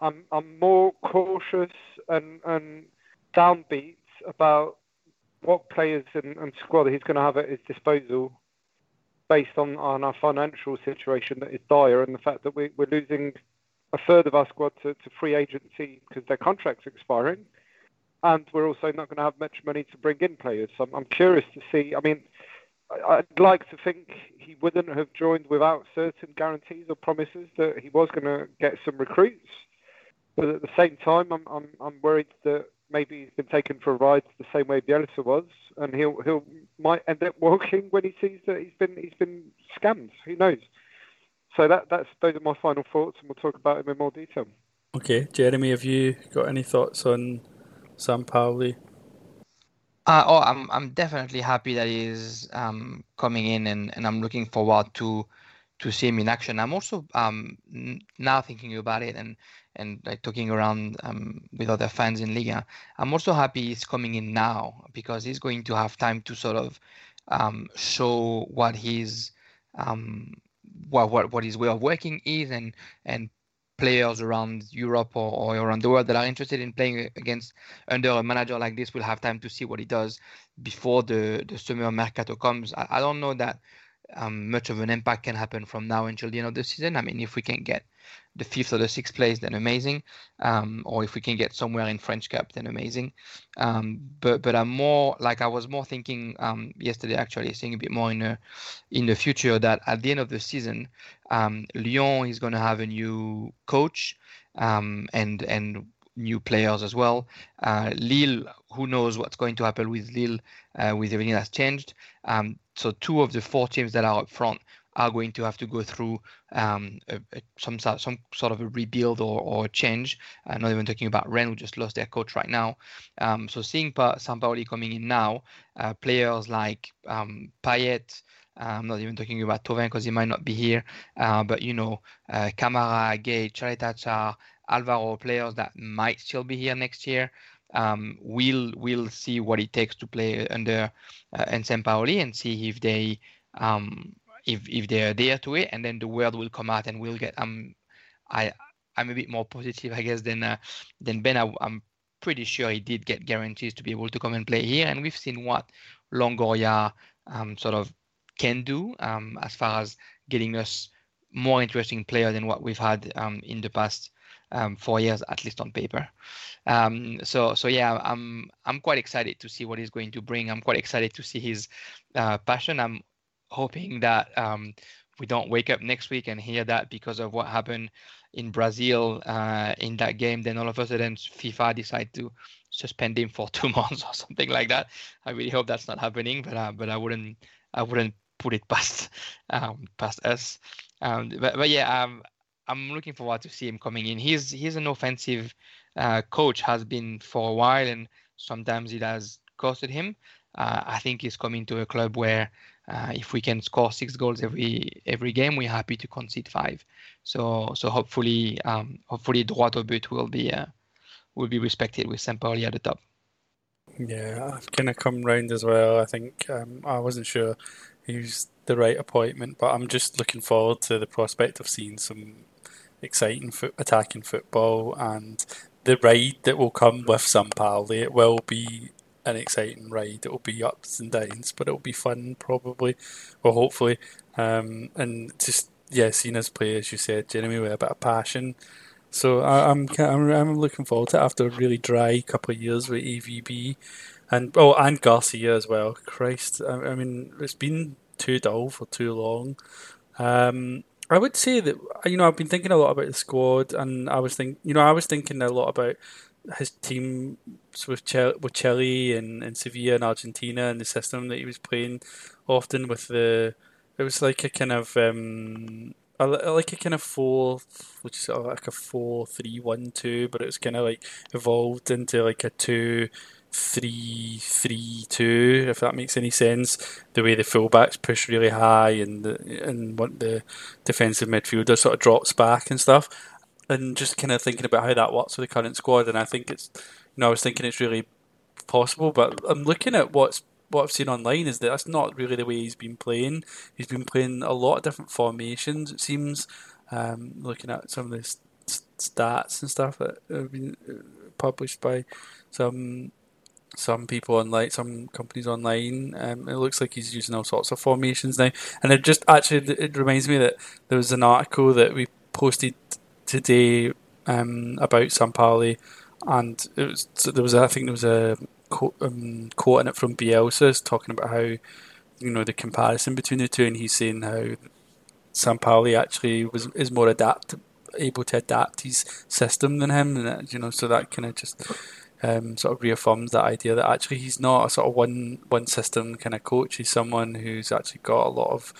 I'm, I'm more cautious and, and downbeat about what players and, and squad he's going to have at his disposal based on, on our financial situation that is dire and the fact that we, we're losing a third of our squad to, to free agency because their contract's expiring. And we're also not going to have much money to bring in players. So I'm, I'm curious to see. I mean, I'd like to think he wouldn't have joined without certain guarantees or promises that he was going to get some recruits. But at the same time, I'm, I'm, I'm worried that maybe he's been taken for a ride the same way Bielsa was, and he'll he'll might end up walking when he sees that he's been he's been scammed. Who knows? So that that's those are my final thoughts, and we'll talk about him in more detail. Okay, Jeremy, have you got any thoughts on Sampaoli? Uh, oh, I'm I'm definitely happy that he's um, coming in, and, and I'm looking forward to to see him in action. I'm also um, now thinking about it and and like talking around um, with other fans in Liga. I'm also happy he's coming in now because he's going to have time to sort of um, show what his um, what, what what his way of working is and and players around Europe or, or around the world that are interested in playing against under a manager like this will have time to see what he does before the the summer mercato comes. I, I don't know that um, much of an impact can happen from now until the end of the season. I mean, if we can get the fifth or the sixth place, then amazing. Um, or if we can get somewhere in French Cup, then amazing. Um, but but I'm more like I was more thinking um, yesterday actually, seeing a bit more in the in the future that at the end of the season, um, Lyon is going to have a new coach um, and and new players as well. Uh, Lille, who knows what's going to happen with Lille uh, with everything that's changed. Um, so two of the four teams that are up front are going to have to go through um, a, a, some some sort of a rebuild or, or change. I'm not even talking about Rennes, who just lost their coach right now. Um, so seeing pa- Sampaoli coming in now, uh, players like um, Payet, I'm not even talking about Thauvin because he might not be here, uh, but you know, uh, Kamara, Gueye, Caleta-Car, Alvaro, players that might still be here next year. Um, we'll we'll see what it takes to play under uh, Sampaoli and see if they um, if if they adhere to it, and then the word will come out, and we'll get. Um, I I'm a bit more positive, I guess, than uh, than Ben. I, am pretty sure he did get guarantees to be able to come and play here, and we've seen what Longoria um, sort of can do um, as far as getting us more interesting player than what we've had um, in the past um, four years, at least on paper. Um, so, so yeah, I'm I'm quite excited to see what he's going to bring. I'm quite excited to see his uh, passion. I'm hoping that um, we don't wake up next week and hear that because of what happened in Brazil uh, in that game, then all of a sudden FIFA decide to suspend him for two months or something like that. I really hope that's not happening, but uh, but I wouldn't I wouldn't put it past um, past us. Um, but but yeah, um, I'm looking forward to see him coming in. He's he's an offensive uh, coach, has been for a while, and sometimes it has costed him. Uh, I think he's coming to a club where uh, if we can score six goals every every game, we're happy to concede five. So so hopefully um, hopefully droit au but will be uh, will be respected with Sampaoli at the top. Yeah, I've kind of come round as well. I think um, I wasn't sure was the right appointment, but I'm just looking forward to the prospect of seeing some exciting foot, attacking football and the ride that will come with Sampaoli. It will be an exciting ride. It'll be ups and downs, but it'll be fun probably, or hopefully. Um, and just yeah, seeing us play as you said, Jeremy, with a bit of passion. So I, am I'm, I'm looking forward to it after a really dry couple of years with AVB, and oh and Garcia as well. Christ, I, I mean it's been too dull for too long. Um, I would say that you know I've been thinking a lot about the squad, and I was think you know I was thinking a lot about his team with Chile, with Chile and, and Sevilla and Argentina and the system that he was playing often with the it was like a kind of um like a kind of four which is like a four three one two but it was kind of like evolved into like a two three three two if that makes any sense the way the fullbacks push really high and the, and what the defensive midfielder sort of drops back and stuff and just kind of thinking about how that works with the current squad. And I think it's, you know, I was thinking it's really possible, but I'm looking at what's what I've seen online is that that's not really the way he's been playing. He's been playing a lot of different formations. It seems, um, looking at some of the stats and stuff that have been uh, published by some some people online, some companies online. Um, it looks like he's using all sorts of formations now, and it just actually it reminds me that there was an article that we posted today um, about Sampaoli, and it was there was I think there was a quote, um, quote in it from Bielsa talking about how you know the comparison between the two, and he's saying how Sampaoli actually was is more adapt able to adapt his system than him, and you know so that kind of just. Um, sort of reaffirms that idea that actually he's not a sort of one one system kind of coach. He's someone who's actually got a lot of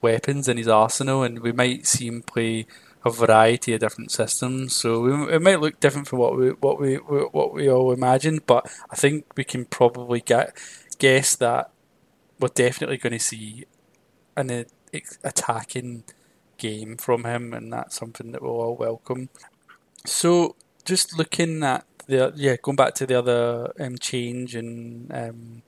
weapons in his arsenal, and we might see him play a variety of different systems. So we, it might look different from what we what we what we all imagined, but I think we can probably get guess that we're definitely going to see an attacking game from him, and that's something that we'll all welcome. So just looking at the yeah, going back to the other um, change and um,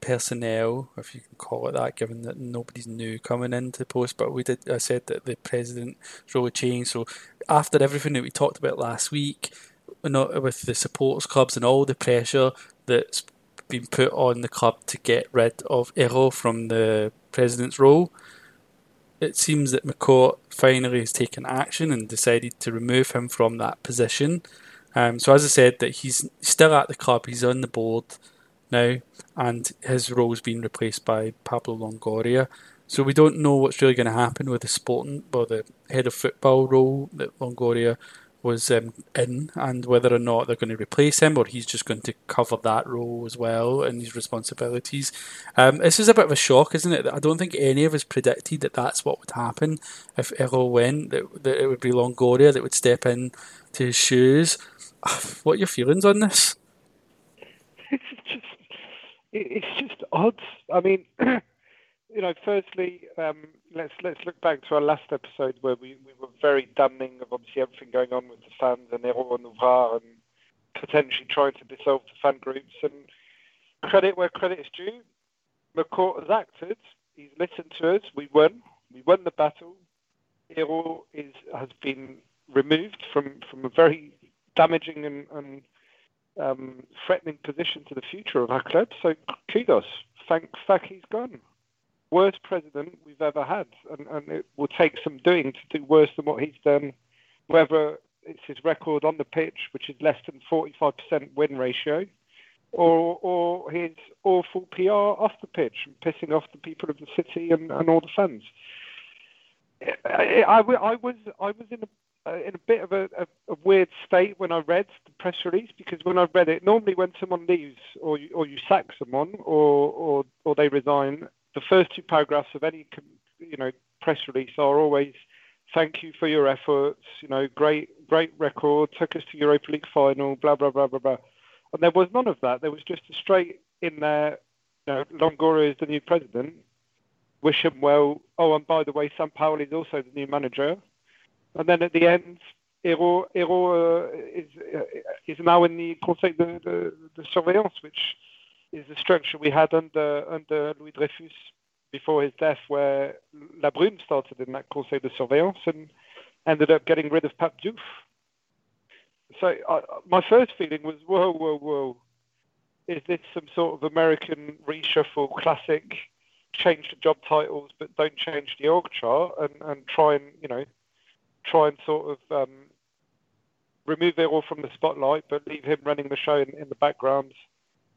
personnel, if you can call it that, given that nobody's new coming into the post. But we did. I said that the president role changed. So after everything that we talked about last week, not with the supporters clubs and all the pressure that's been put on the club to get rid of Eyraud from the president's role. It seems that McCourt finally has taken action and decided to remove him from that position. Um, so as I said, that he's still at the club, he's on the board, now, and his role's been replaced by Pablo Longoria. So we don't know what's really going to happen with the sporting or the head of football role that Longoria was um, in, and whether or not they're going to replace him or he's just going to cover that role as well and his responsibilities. Um, this is a bit of a shock, isn't it? I don't think any of us predicted that that's what would happen if Eyraud went. That, that it would be Longoria that would step in to his shoes. What your feelings on this? It's just it's just odd. I mean, you know, firstly, um, let's let's look back to our last episode where we, we were very damning of obviously everything going on with the fans and Eyraud and Ouvrard and potentially trying to dissolve the fan groups. And credit where credit is due, McCourt has acted. He's listened to us. We won. We won the battle. Eyraud is has been removed from from a very damaging and, and um, threatening position to the future of our club. So kudos. Thank fuck he's gone. Worst president we've ever had, and, and it will take some doing to do worse than what he's done. Whether it's his record on the pitch, which is less than 45% win ratio, or or his awful PR off the pitch, pissing off the people of the city and, and all the fans. I, I, I was I was in a uh, in a bit of a, a, a, weird state when I read the press release because when I read it, normally when someone leaves or you, or you sack someone or, or or they resign, the first two paragraphs of any you know press release are always thank you for your efforts, you know, great great record, took us to Europa League final, blah blah blah blah blah. And there was none of that. There was just a straight in there, you know, Longoria is the new president. Wish him well. Oh, and by the way, Sampaoli is also the new manager and then at the end, Eyraud, Eyraud uh, is, uh, is now in the Conseil de, de, de, Surveillance, which is the structure we had under, under Louis Dreyfus before his death, where Labrune started in that Conseil de Surveillance and ended up getting rid of Pape Diouf. So uh, my first feeling was, whoa, whoa, whoa. Is this some sort of American reshuffle classic, change the job titles but don't change the org chart and, and try and, you know, try and sort of um, remove Eyraud from the spotlight, but leave him running the show in, in, the background,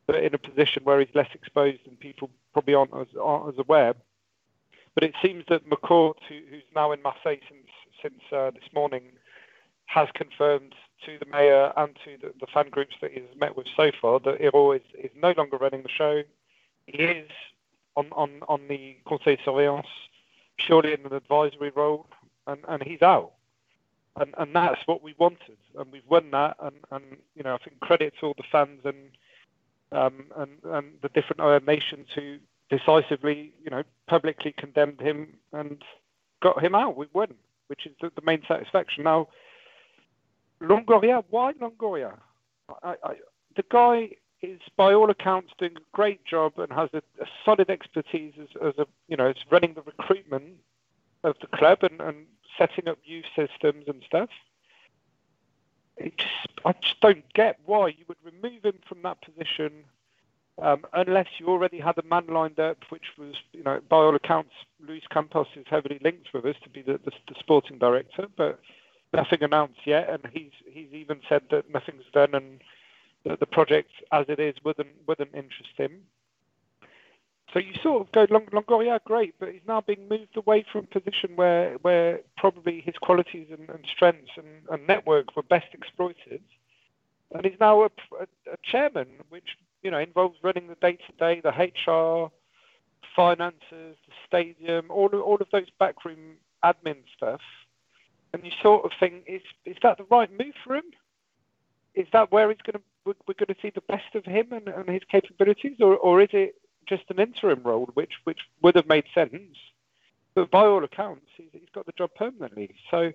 but in a position where he's less exposed and people probably aren't as, aren't as aware. But it seems that McCourt, who, who's now in Marseille since since uh, this morning, has confirmed to the mayor and to the, the, fan groups that he's met with so far that Eyraud is, is no longer running the show. He is on, on, on the Conseil de Surveillance, purely in an advisory role, and, and he's out. And, and that's what we wanted, and we've won that. And, and you know, I think credit to all the fans and um, and, and the different uh, nations who decisively, you know, publicly condemned him and got him out. We won, which is the, the main satisfaction. Now, Longoria, why Longoria? I, I, the guy is, by all accounts, doing a great job and has a, a solid expertise as, as, a, you know, as running the recruitment of the club and, and setting up youth systems and stuff. Just, I just don't get why you would remove him from that position um, unless you already had a man lined up, which was, you know, by all accounts, Luis Campos is heavily linked with us to be the, the, the sporting director, but nothing announced yet, and he's he's even said that nothing's done and that the project as it is wouldn't wouldn't interest him. So you sort of go Long, Longoria, great, but he's now being moved away from a position where where probably his qualities and, and strengths and, and, network were best exploited, and he's now a, a, a chairman, which you know involves running the day to day, the HR, finances, the stadium, all of, all of those backroom admin stuff and you sort of think, is is that the right move for him? Is that where he's going to we're going to see the best of him and, and his capabilities, or or is it just an interim role, which which would have made sense? But by all accounts, he's, he's got the job permanently. So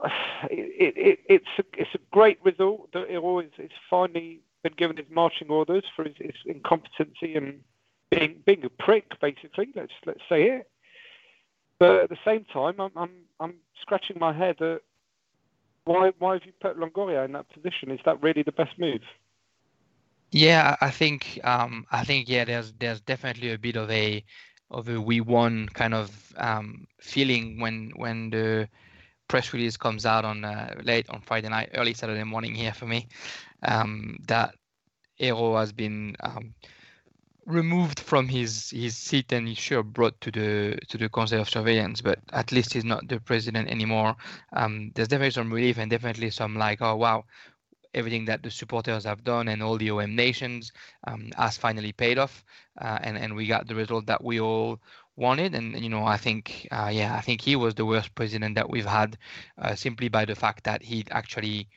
it, it, it's a, it's a great result that always it's finally been given his marching orders for his, his incompetency and being being a prick, basically. Let's let's say it. But at the same time, I'm I'm, I'm scratching my head at why why have you put Longoria in that position? Is that really the best move? Yeah, I think um, I think yeah, there's there's definitely a bit of a of a we won kind of um, feeling when when the press release comes out on uh, late on Friday night, early Saturday morning here for me. Um, that Eyraud has been um, removed from his his seat and he's sure brought to the to the Council of Surveillance, but at least he's not the president anymore. Um, there's definitely some relief and definitely some like, oh wow, everything that the supporters have done and all the OM nations um, has finally paid off, uh, and and we got the result that we all wanted. And you know, I think, uh, yeah, I think he was the worst president that we've had, uh, simply by the fact that he actually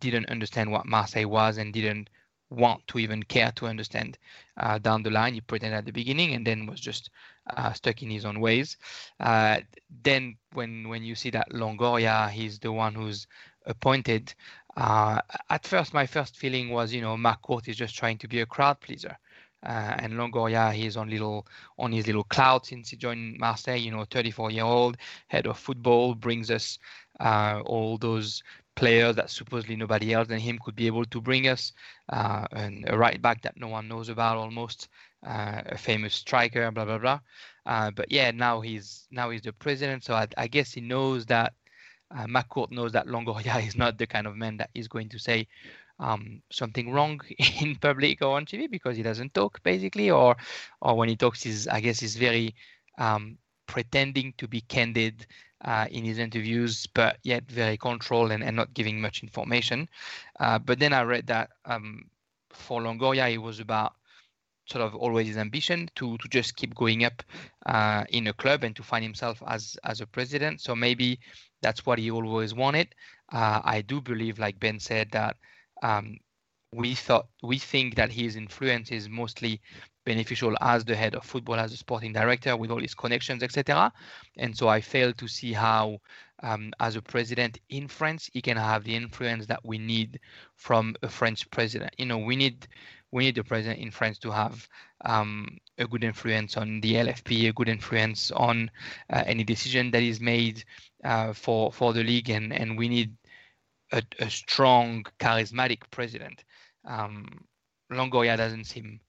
didn't understand what Marseille was and didn't want to even care to understand uh, down the line. He pretended at the beginning and then was just uh, stuck in his own ways. Uh, then when when you see that Longoria, he's the one who's appointed. Uh, at first, my first feeling was, you know, McCourt is just trying to be a crowd pleaser. Uh, and Longoria, he's on little on his little cloud since he joined Marseille. You know, 34 year old head of football brings us uh, all those players that supposedly nobody else than him could be able to bring us, uh, and a right back that no one knows about almost, uh, a famous striker, blah blah blah. Uh, but yeah, now he's now he's the president, so I, I guess he knows that uh, McCourt knows that Longoria is not the kind of man that is going to say um, something wrong in public or on TV because he doesn't talk basically, or or when he talks, he's I guess he's very um, pretending to be candid uh, in his interviews, but yet very controlled and, and not giving much information. Uh, but then I read that um, for Longoria, it was about sort of always his ambition to to just keep going up uh, in a club and to find himself as as a president. So maybe that's what he always wanted. Uh, I do believe, like Ben said, that um, we thought we think that his influence is mostly beneficial as the head of football, as a sporting director, with all his connections, etc. And so I fail to see how, um, as a president in France, he can have the influence that we need from a French president. You know, we need we need the president in France to have um, a good influence on the LFP, a good influence on uh, any decision that is made uh, for for the league, and and we need a, a strong, charismatic president. Um, Longoria doesn't seem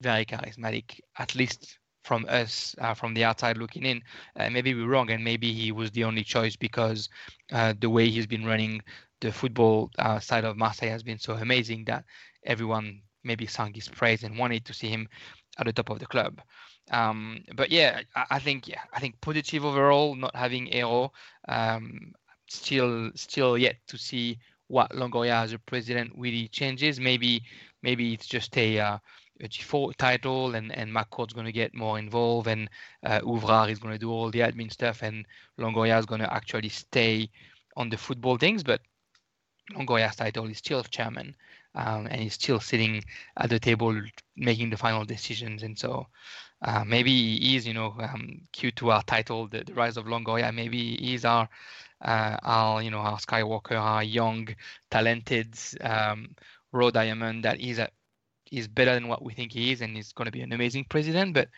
very charismatic, at least from us, uh, from the outside looking in. Uh, maybe we're wrong, and maybe he was the only choice because uh, the way he's been running the football uh, side of Marseille has been so amazing that everyone maybe sang his praise and wanted to see him at the top of the club. Um, but yeah, I, I, think yeah, I think positive overall. Not having Eyraud, um, still still yet to see what Longoria as a president really changes. Maybe maybe it's just a uh, a G4 title and and McCourt's going to get more involved and uh, Ouvrard is going to do all the admin stuff and Longoria is going to actually stay on the football things. But Longoria's title is still chairman um, and he's still sitting at the table making the final decisions. And so uh, maybe he's, you know, um, cue to our title, the, the Rise of Longoria. Maybe he's our, uh, our, you know, our Skywalker, our young, talented um, raw diamond that is a, is better than what we think he is, and he's going to be an amazing president. But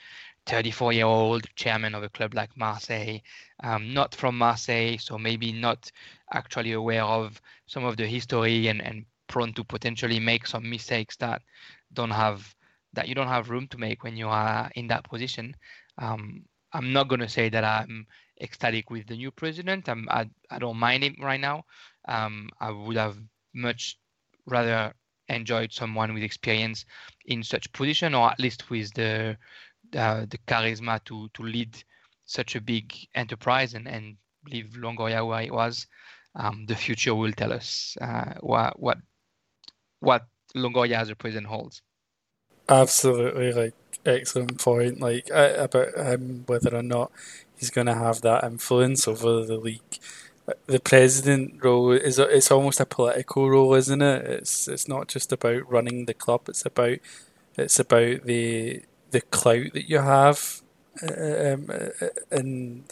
34 year old chairman of a club like Marseille, um, not from Marseille, so maybe not actually aware of some of the history and, and prone to potentially make some mistakes that don't have that you don't have room to make when you are in that position. Um, I'm not going to say that I'm ecstatic with the new president. I'm, I, I don't mind him right now. Um, I would have much rather enjoyed someone with experience in such position, or at least with the uh, the charisma to to lead such a big enterprise and and leave Longoria where it was. Um, the future will tell us uh, what what what Longoria as a president holds. Absolutely, like excellent point. Like about him, whether or not he's going to have that influence over the league. The president role is it's almost a political role, isn't it? It's it's not just about running the club. It's about it's about the the clout that you have uh, um, uh, in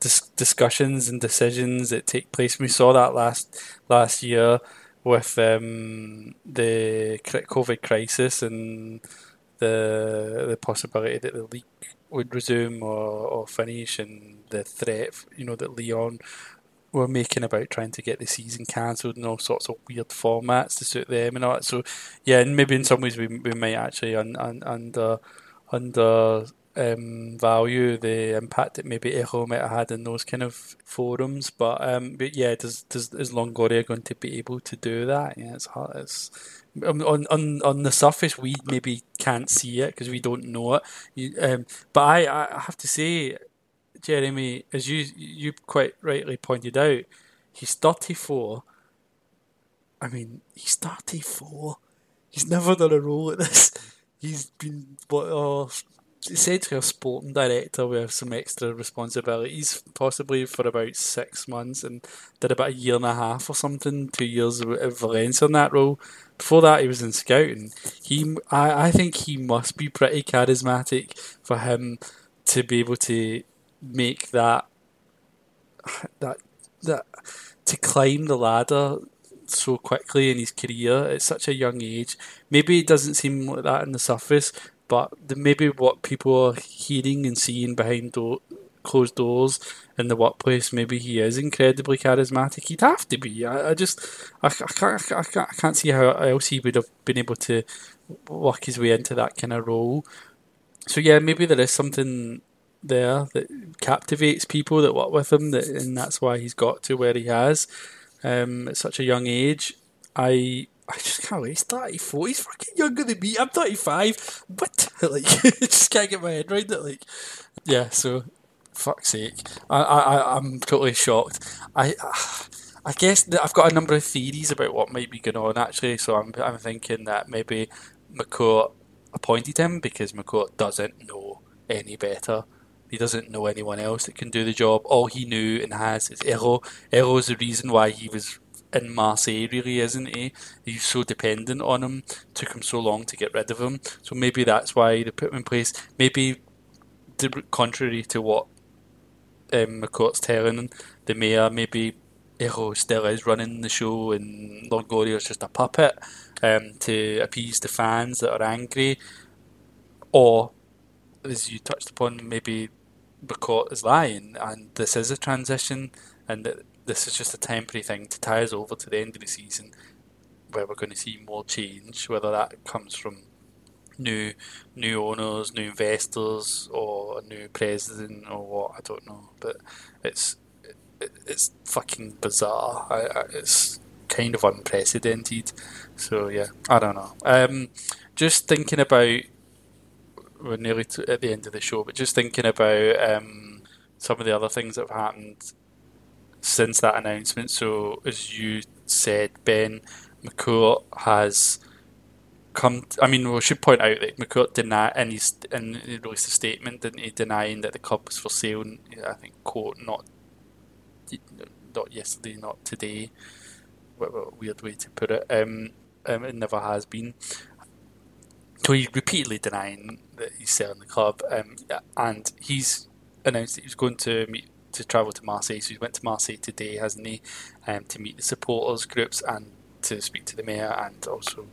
dis- discussions and decisions that take place. We saw that last last year with um, the COVID crisis and the the possibility that the league would resume or, or finish, and the threat, you know, that Lyon were making about trying to get the season cancelled and all sorts of weird formats to suit them and all that. So, yeah, and maybe in some ways we we might actually un, un, under under um, value the impact that maybe Echo might have had in those kind of forums. But um, but yeah, does does is Longoria going to be able to do that? Yeah, it's hard. It's um, on on on the surface we maybe can't see it because we don't know it. Um, but I I have to say, Jeremy, as you you quite rightly pointed out, he's thirty four. I mean, he's thirty four. He's never done a role like this. He's been what oh, essentially a sporting director we have some extra responsibilities, possibly for about six months, and did about a year and a half or something, two years at Valencia in that role. Before that, he was in scouting. He, I, I think he must be pretty charismatic for him to be able to make that that that to climb the ladder so quickly in his career at such a young age. Maybe it doesn't seem like that on the surface, but the, maybe what people are hearing and seeing behind do- closed doors in the workplace, maybe he is incredibly charismatic. He'd have to be. I, I just, I, I, can't, I, can't, I can't see how else he would have been able to work his way into that kind of role. So yeah, maybe there is something there that captivates people that work with him, that, and that's why he's got to where he has um, at such a young age. I I just can't wait. He's 34. He's fucking younger than me. I'm 35. What? Like, just can't get my head around it. Like, yeah. So, fuck's sake, I, I, I'm totally shocked. I, I guess I've got a number of theories about what might be going on actually. So I'm, I'm thinking that maybe McCourt appointed him because McCourt doesn't know any better. He doesn't know anyone else that can do the job. All he knew and has is Eyraud. Eyraud's the reason why he was in Marseille, really, isn't he? He's so dependent on him. Took him so long to get rid of him. So maybe that's why they put him in place. Maybe, contrary to what um, McCourt's telling the mayor, maybe Eyraud still is running the show and Longoria is just a puppet um, to appease the fans that are angry. Or, as you touched upon, maybe McCourt is lying and this is a transition and that this is just a temporary thing to tie us over to the end of the season where we're going to see more change, whether that comes from new new owners, new investors, or a new president, or what I don't know. But it's it, it's fucking bizarre. I, I, it's kind of unprecedented. So yeah, I don't know. Um, just thinking about we're nearly to, at the end of the show, but just thinking about um, some of the other things that have happened since that announcement. So, as you said, Ben McCourt has come. I mean, we should point out that McCourt denied, and and he released a statement, didn't he, denying that the club was for sale. I think quote not not yesterday, not today. What, what weird way to put it. Um, um, it never has been. So he's repeatedly denying that he's selling the club, um, and he's announced that he's going to meet to travel to Marseille. So he went to Marseille today, hasn't he, um, to meet the supporters groups and to speak to the mayor and also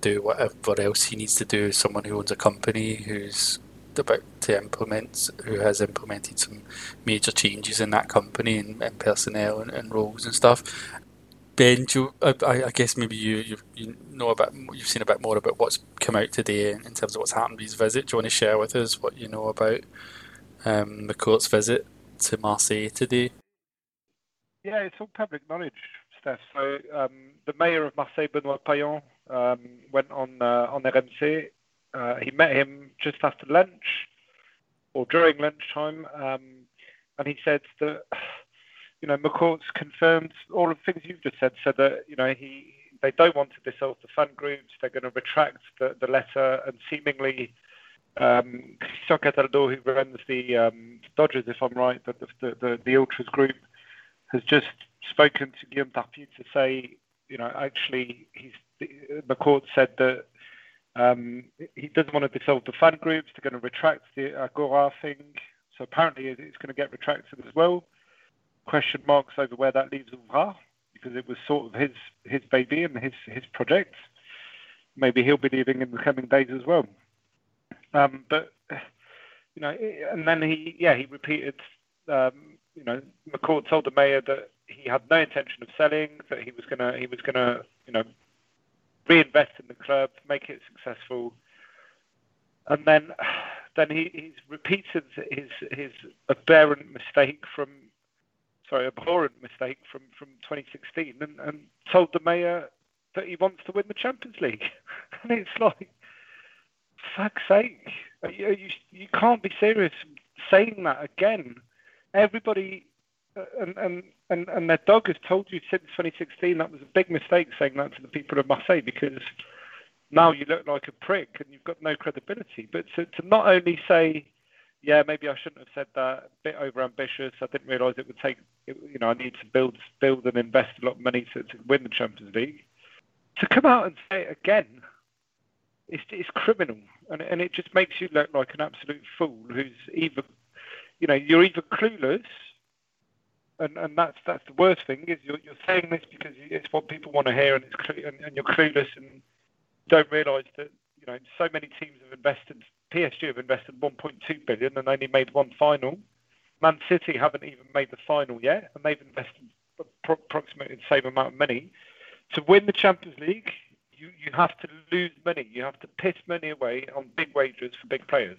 do whatever else he needs to do. Someone who owns a company who's about to implement, who has implemented some major changes in that company and, and personnel and, and, roles and stuff. Ben, you, I, I, guess maybe you, you you know about you've seen a bit more about what's come out today in terms of what's happened with his visit. Do you want to share with us what you know about um, McCourt's visit to Marseille today? Yeah, it's all public knowledge, Steph. So um, the mayor of Marseille, Benoit Payan, um, went on uh, on RMC. Uh, he met him just after lunch or during lunchtime, um, and he said that you know McCourt's confirmed all of the things you've just said. So that you know he they don't want to dissolve the fund groups. They're going to retract the, the letter, and seemingly um, Christian Cataldo, who runs the um, Dodgers, if I'm right, the the, the, the Ultras group, has just spoken to Guillaume Tarpieu to say, you know, actually he's McCourt said that um, he doesn't want to dissolve the fan groups. They're going to retract the Agora thing. So apparently it's going to get retracted as well. Question marks over where that leaves Ouvrard because it was sort of his his baby and his his project. Maybe he'll be leaving in the coming days as well. Um, but you know, and then he yeah he repeated. Um, you know, McCourt told the mayor that he had no intention of selling. That he was gonna he was gonna you know reinvest in the club, make it successful, and then then he, he's repeated his his aberrant mistake from sorry abhorrent mistake from from 2016 and, and told the mayor that he wants to win the Champions League, and it's like fuck's sake, uh, you, you you can't be serious saying that again. Everybody uh, and, and, and, and their dog has told you since 2016 that was a big mistake saying that to the people of Marseille because now you look like a prick and you've got no credibility. But to, to not only say, yeah, maybe I shouldn't have said that, a bit over ambitious. I didn't realise it would take, you know, I need to build build and invest a lot of money to, to win the Champions League. To come out and say it again, it's, it's criminal. And, and it just makes you look like an absolute fool who's either, you know, you're either clueless and and that's that's the worst thing is you're you're saying this because it's what people want to hear, and it's and, and you're clueless and don't realise that you know so many teams have invested. PSG have invested 1.2 billion and only made one final. Man City haven't even made the final yet, and they've invested approximately the same amount of money to win the Champions League. You you have to lose money. You have to piss money away on big wages for big players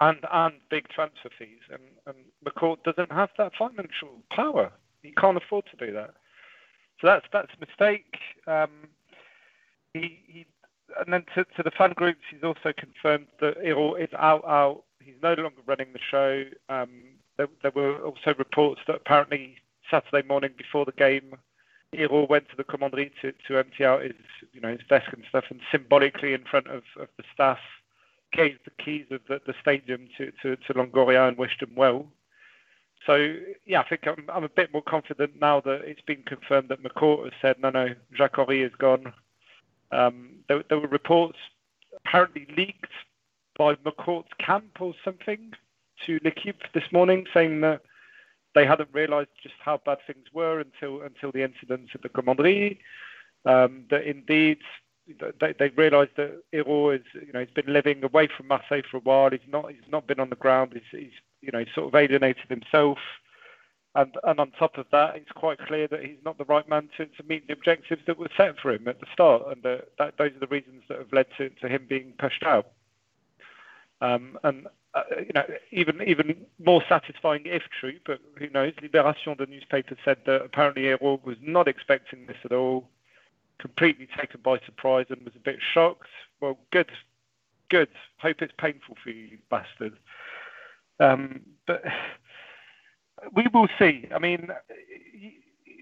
and and big transfer fees. And, and McCourt doesn't have that financial power. He can't afford to do that. So that's that's a mistake. Um, he, he and then to, to the fan groups, he's also confirmed that Eyraud is out out. He's no longer running the show. Um, there, there, were also reports that apparently Saturday morning before the game, Eyraud went to the Commanderie to, to empty out his you know his desk and stuff, and symbolically in front of, of the staff gave the keys of the, the stadium to, to, to Longoria and wished him well. So yeah, I think I'm, I'm a bit more confident now that it's been confirmed that McCourt has said no, no, Henry is gone. Um, there, there, were reports apparently leaked by McCourt's camp or something to L'Equipe this morning, saying that they hadn't realised just how bad things were until until the incidents at the Commanderie. Um, that indeed they, they realised that Eyraud is, you know, he's been living away from Marseille for a while. He's not, he's not been on the ground. He's, he's you know, sort of alienated himself. And, and on top of that, it's quite clear that he's not the right man to, to meet the objectives that were set for him at the start. And uh, that, those are the reasons that have led to, to him being pushed out. Um, and uh, you know, even even more satisfying if true, but who knows? Libération, the newspaper, said that apparently Eyraud was not expecting this at all completely taken by surprise and was a bit shocked. Well, good. good. Hope it's painful for you, you bastard. Um, but we will see. I mean,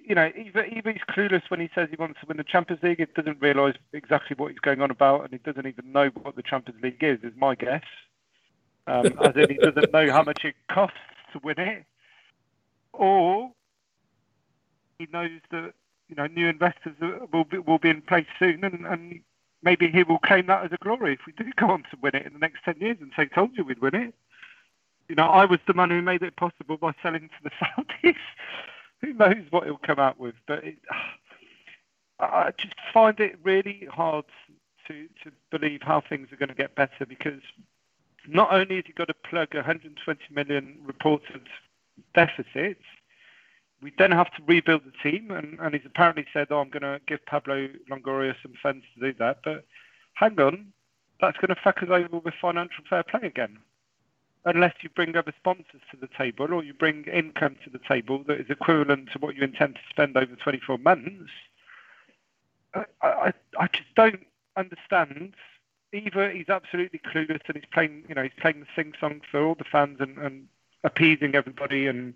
you know, either, either he's clueless when he says he wants to win the Champions League, he doesn't realise exactly what he's going on about, and he doesn't even know what the Champions League is, is my guess. Um, as in, he doesn't know how much it costs to win it, or he knows that you know new investors will be, will be in place soon, and, and maybe he will claim that as a glory if we do go on to win it in the next ten years and say, "Told you we'd win it." You know, I was the man who made it possible by selling to the Saudis who knows what he'll come out with? But it, I just find it really hard to to believe how things are going to get better because not only has he got to plug 120 million reported deficits, we then have to rebuild the team, and, and he's apparently said, "Oh, I'm going to give Pablo Longoria some funds to do that." But hang on, that's going to fuck us over with financial fair play again unless you bring other sponsors to the table or you bring income to the table that is equivalent to what you intend to spend over 24 months, I, I, I just don't understand. Either he's absolutely clueless and he's playing, you know, he's playing the sing song for all the fans and, and appeasing everybody, and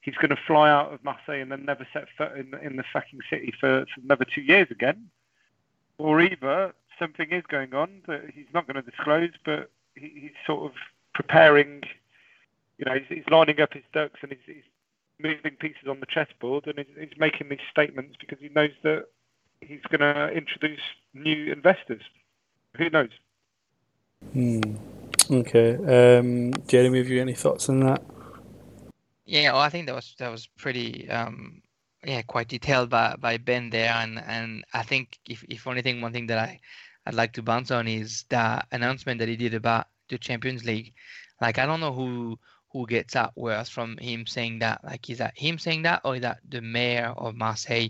he's going to fly out of Marseille and then never set foot in, in the fucking city for, for another two years again. Or either something is going on that he's not going to disclose, but he, he's sort of preparing, you know, he's, he's lining up his ducks and he's, he's, moving pieces on the chessboard and he's, he's making these statements because he knows that he's going to introduce new investors. Who knows? Hmm. Okay. Um, Jeremy, have you any thoughts on that? Yeah, well, I think that was that was pretty um, yeah quite detailed by, by Ben there, and and I think if if anything, one thing that I I'd like to bounce on is the announcement that he did about the Champions League. Like I don't know who who gets that worse from him saying that. Like is that him saying that or is that the mayor of Marseille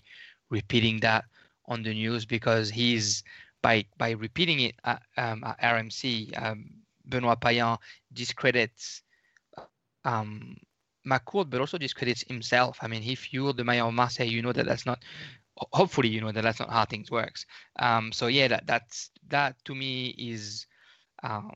repeating that on the news because he's by by repeating it at, um, at RMC, um, Benoit Payan discredits um, McCourt, but also discredits himself. I mean, if you're the mayor of Marseille, you know that that's not. Hopefully, you know that that's not how things works. Um, so yeah, that that's that to me is uh,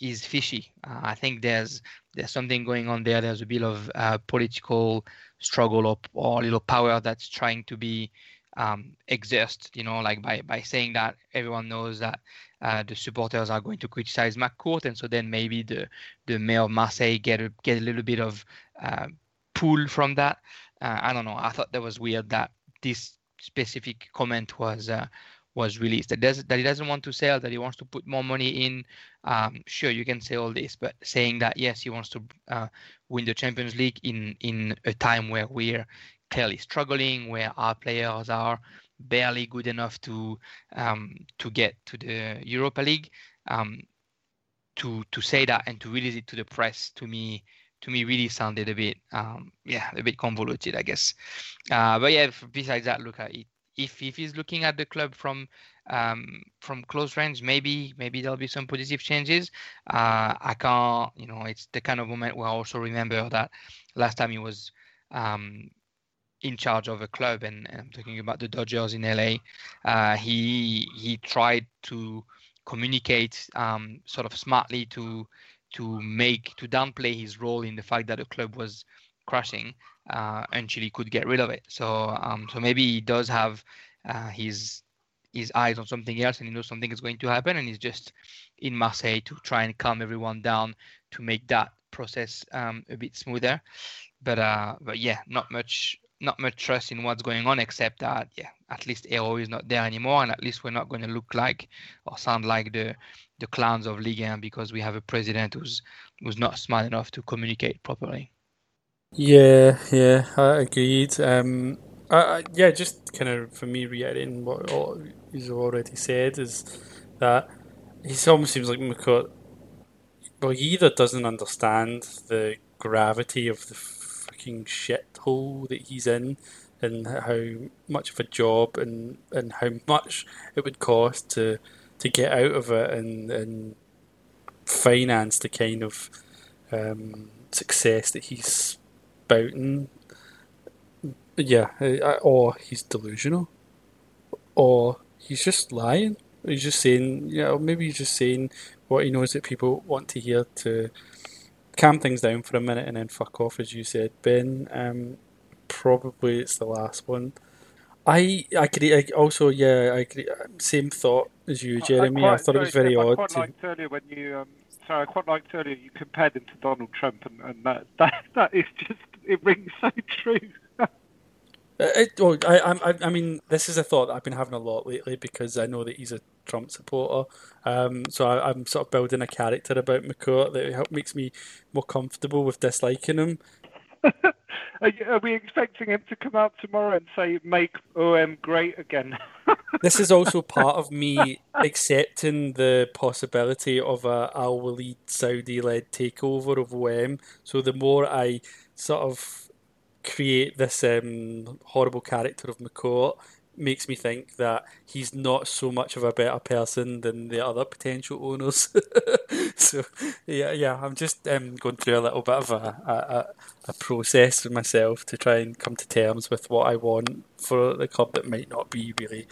is fishy. Uh, I think there's there's something going on there. There's a bit of uh, political struggle or, or a little power that's trying to be um, exist. You know, like by by saying that everyone knows that uh, the supporters are going to criticize McCourt, and so then maybe the the mayor of Marseille get a, get a little bit of uh, pull from that. Uh, I don't know. I thought that was weird that this specific comment was uh, was released. That does that he doesn't want to sell, that he wants to put more money in. Um, sure, you can say all this, but saying that yes, he wants to uh, win the Champions League in in a time where we're clearly struggling, where our players are barely good enough to um, to get to the Europa League. Um, to to say that and to release it to the press to me to me really sounded a bit um, yeah a bit convoluted I guess. Uh, but yeah, besides that, look at it if if he's looking at the club from um, from close range, maybe maybe there'll be some positive changes. Uh, I can't, you know, it's the kind of moment where I also remember that last time he was um, in charge of a club, and, and, I'm talking about the Dodgers in LA. Uh, he he tried to communicate um, sort of smartly to to make to downplay his role in the fact that the club was crashing uh, and Chile could get rid of it. So um, so maybe he does have uh, his his eyes on something else and he knows something is going to happen and he's just in Marseille to try and calm everyone down to make that process um, a bit smoother. But uh, but yeah, not much not much trust in what's going on except that yeah, at least Eyraud is not there anymore and at least we're not going to look like or sound like the the clowns of Ligue 1 because we have a president who's who's not smart enough to communicate properly. Yeah, yeah, I agreed. Um, I, I, yeah, just kind of for me reiterating what he's already said is that he almost seems like McCourt. Well, he either doesn't understand the gravity of the fucking shithole that he's in, and how much of a job and and how much it would cost to to get out of it and and finance the kind of um, success that he's Boughton, yeah, uh, or he's delusional, or he's just lying. he's just saying, you know, maybe he's just saying what he knows that people want to hear to calm things down for a minute and then fuck off, as you said, Ben. Um, probably it's the last one. I I agree. I also, yeah, I agree. Same thought as you, Jeremy. I, I thought it was very odd. I quite to... liked earlier when you. Um, sorry, I quite liked earlier you compared him to Donald Trump, and, and that, that that is just it rings so true. Uh, it, well, I, I, I mean, this is a thought that I've been having a lot lately because I know that he's a Trump supporter. Um, so I, am sort of building a character about McCourt that makes me more comfortable with disliking him. are, you, are, we expecting him to come out tomorrow and say "Make OM great again"? this is also part of me accepting the possibility of a Al Walid Saudi-led takeover of OM. So the more I sort of create this um, horrible character of McCourt makes me think that he's not so much of a better person than the other potential owners. so yeah, yeah, I'm just um, going through a little bit of a, a, a process with myself to try and come to terms with what I want for the club that might not be really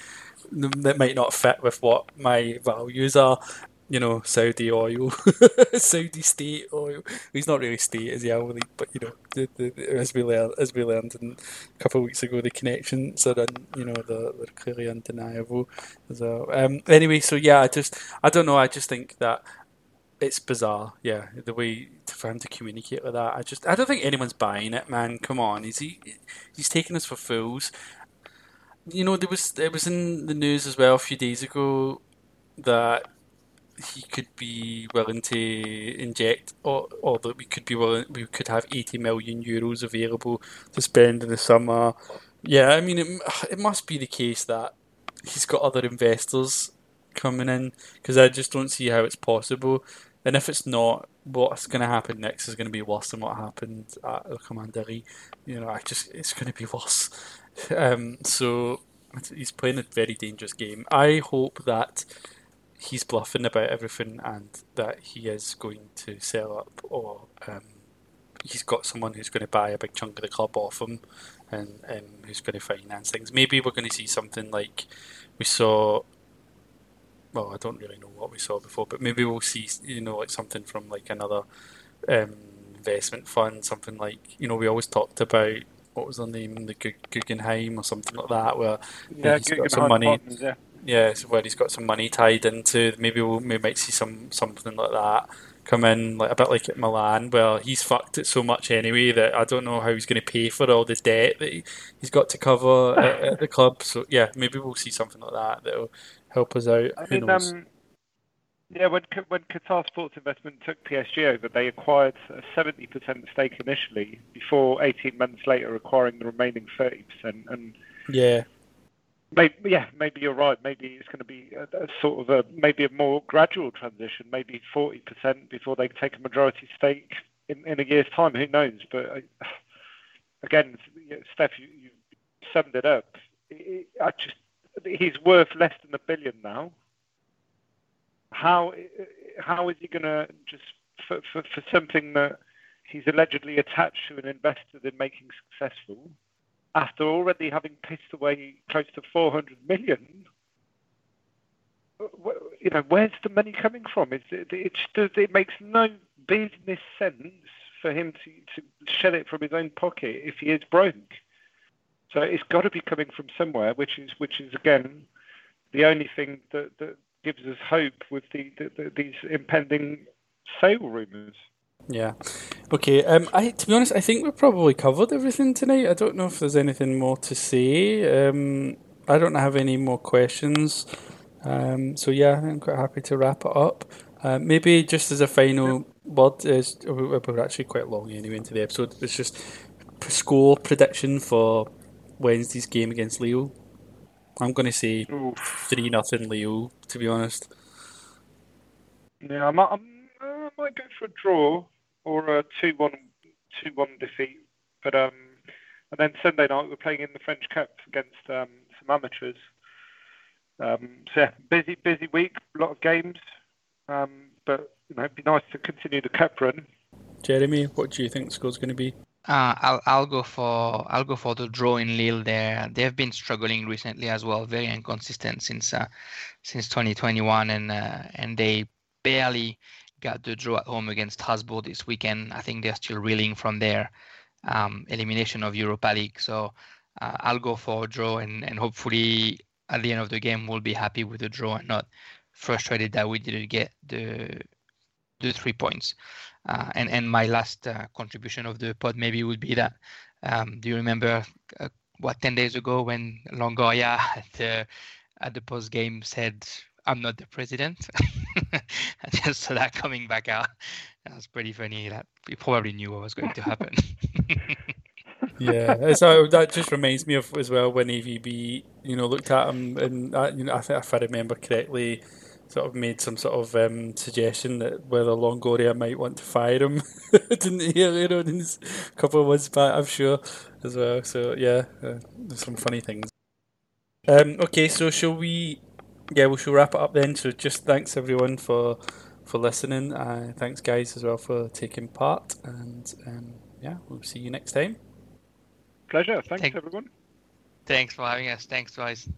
that might not fit with what my values are you know, Saudi oil, Saudi state oil. He's not really state, is he? I believe, but you know, the, the, as we learned, as we learned a couple of weeks ago, the connections are, you know, they're, they're clearly undeniable. So, um, anyway, so yeah, I just, I don't know. I just think that it's bizarre. Yeah, the way for him to communicate with that. I just, I don't think anyone's buying it, man. Come on, is he? He's taking us for fools. You know, there was it was in the news as well a few days ago that he could be willing to inject, or, or that we could be willing, we could have 80 million euros available to spend in the summer. Yeah, I mean, it, it must be the case that he's got other investors coming in because I just don't see how it's possible. And if it's not, what's going to happen next is going to be worse than what happened at the Commanderie. You know, I just it's going to be worse. Um, so he's playing a very dangerous game. I hope that he's bluffing about everything and that he is going to sell up or um, he's got someone who's going to buy a big chunk of the club off him and um, who's going to finance things. Maybe we're going to see something like we saw. Well, I don't really know what we saw before, but maybe we'll see, you know, like something from like another um, investment fund, something like you know we always talked about what was the name, the Guggenheim or something like that, where yeah, he's got some money. Partners, yeah yeah, so where he's got some money tied into. Maybe we'll, we might see some something like that come in, like a bit like at Milan, where he's fucked it so much anyway that I don't know how he's going to pay for all this debt that he, has got to cover at, at, the club. So yeah, maybe we'll see something like that that'll help us out. I Who mean, knows? Um, yeah, when when Qatar Sports Investment took PSG over, they acquired a seventy percent stake initially, before eighteen months later acquiring the remaining thirty percent, and yeah, Maybe, yeah, maybe you're right. Maybe it's going to be a, a sort of a maybe a more gradual transition. Maybe forty percent before they take a majority stake in, in a year's time. Who knows? But I, again, Steph, you, you summed it up. I just he's worth less than a billion now. How uh, how is he going to just for, for, for something that he's allegedly attached to an investor in making successful? After already having pissed away close to 400 million, uh, you know, where's the money coming from? It, it, makes no business sense for him to, to shed it from his own pocket if he is broke. So it's got to be coming from somewhere, which is which is again the only thing that, that gives us hope with the, the, the these impending sale rumours. Yeah. Okay. Um, I to be honest, I think we've probably covered everything tonight. I don't know if there's anything more to say. Um, I don't have any more questions. Um, so yeah, I'm quite happy to wrap it up. Uh, maybe just as a final word, is we're actually quite long anyway into the episode. It's just score prediction for Wednesday's game against Lille. I'm going to say three nothing Lille. To be honest. Yeah, I'm, I'm, might go for a draw or a 2 1 2 1 defeat. But um, and then Sunday night we're playing in the French Cup against um, some amateurs. Um, so yeah, busy busy week, a lot of games. Um, but you know, it'd be nice to continue the cup run. Jeremy, what do you think the score's going to be? Uh, I'll I'll go for I'll go for the draw in Lille. There they've been struggling recently as well, very inconsistent since uh, since 2021, and uh, and they barely got the draw at home against Strasbourg this weekend. I think they're still reeling from their um, elimination of Europa League. So uh, I'll go for a draw, and and hopefully at the end of the game we'll be happy with the draw and not frustrated that we didn't get the the three points. Uh, and and my last uh, contribution of the pod maybe would be that um, do you remember uh, what 10 days ago when Longoria at the at the post game said I'm not the president just that coming back out that was pretty funny that he probably knew what was going to happen yeah, so that just reminds me of as well when AVB, you know, looked at him and uh, you know, I think if I remember correctly, sort of made some sort of um, suggestion that whether Longoria might want to fire him. Didn't he earlier on in his couple of months back, I'm sure, as well. So yeah, uh, some funny things. Um, okay, so shall we? Yeah, we shall wrap it up then. So just thanks everyone for for listening. Uh, thanks guys as well for taking part, and um, yeah, we'll see you next time. Pleasure. Thanks Thank- everyone. thanks for having us thanks guys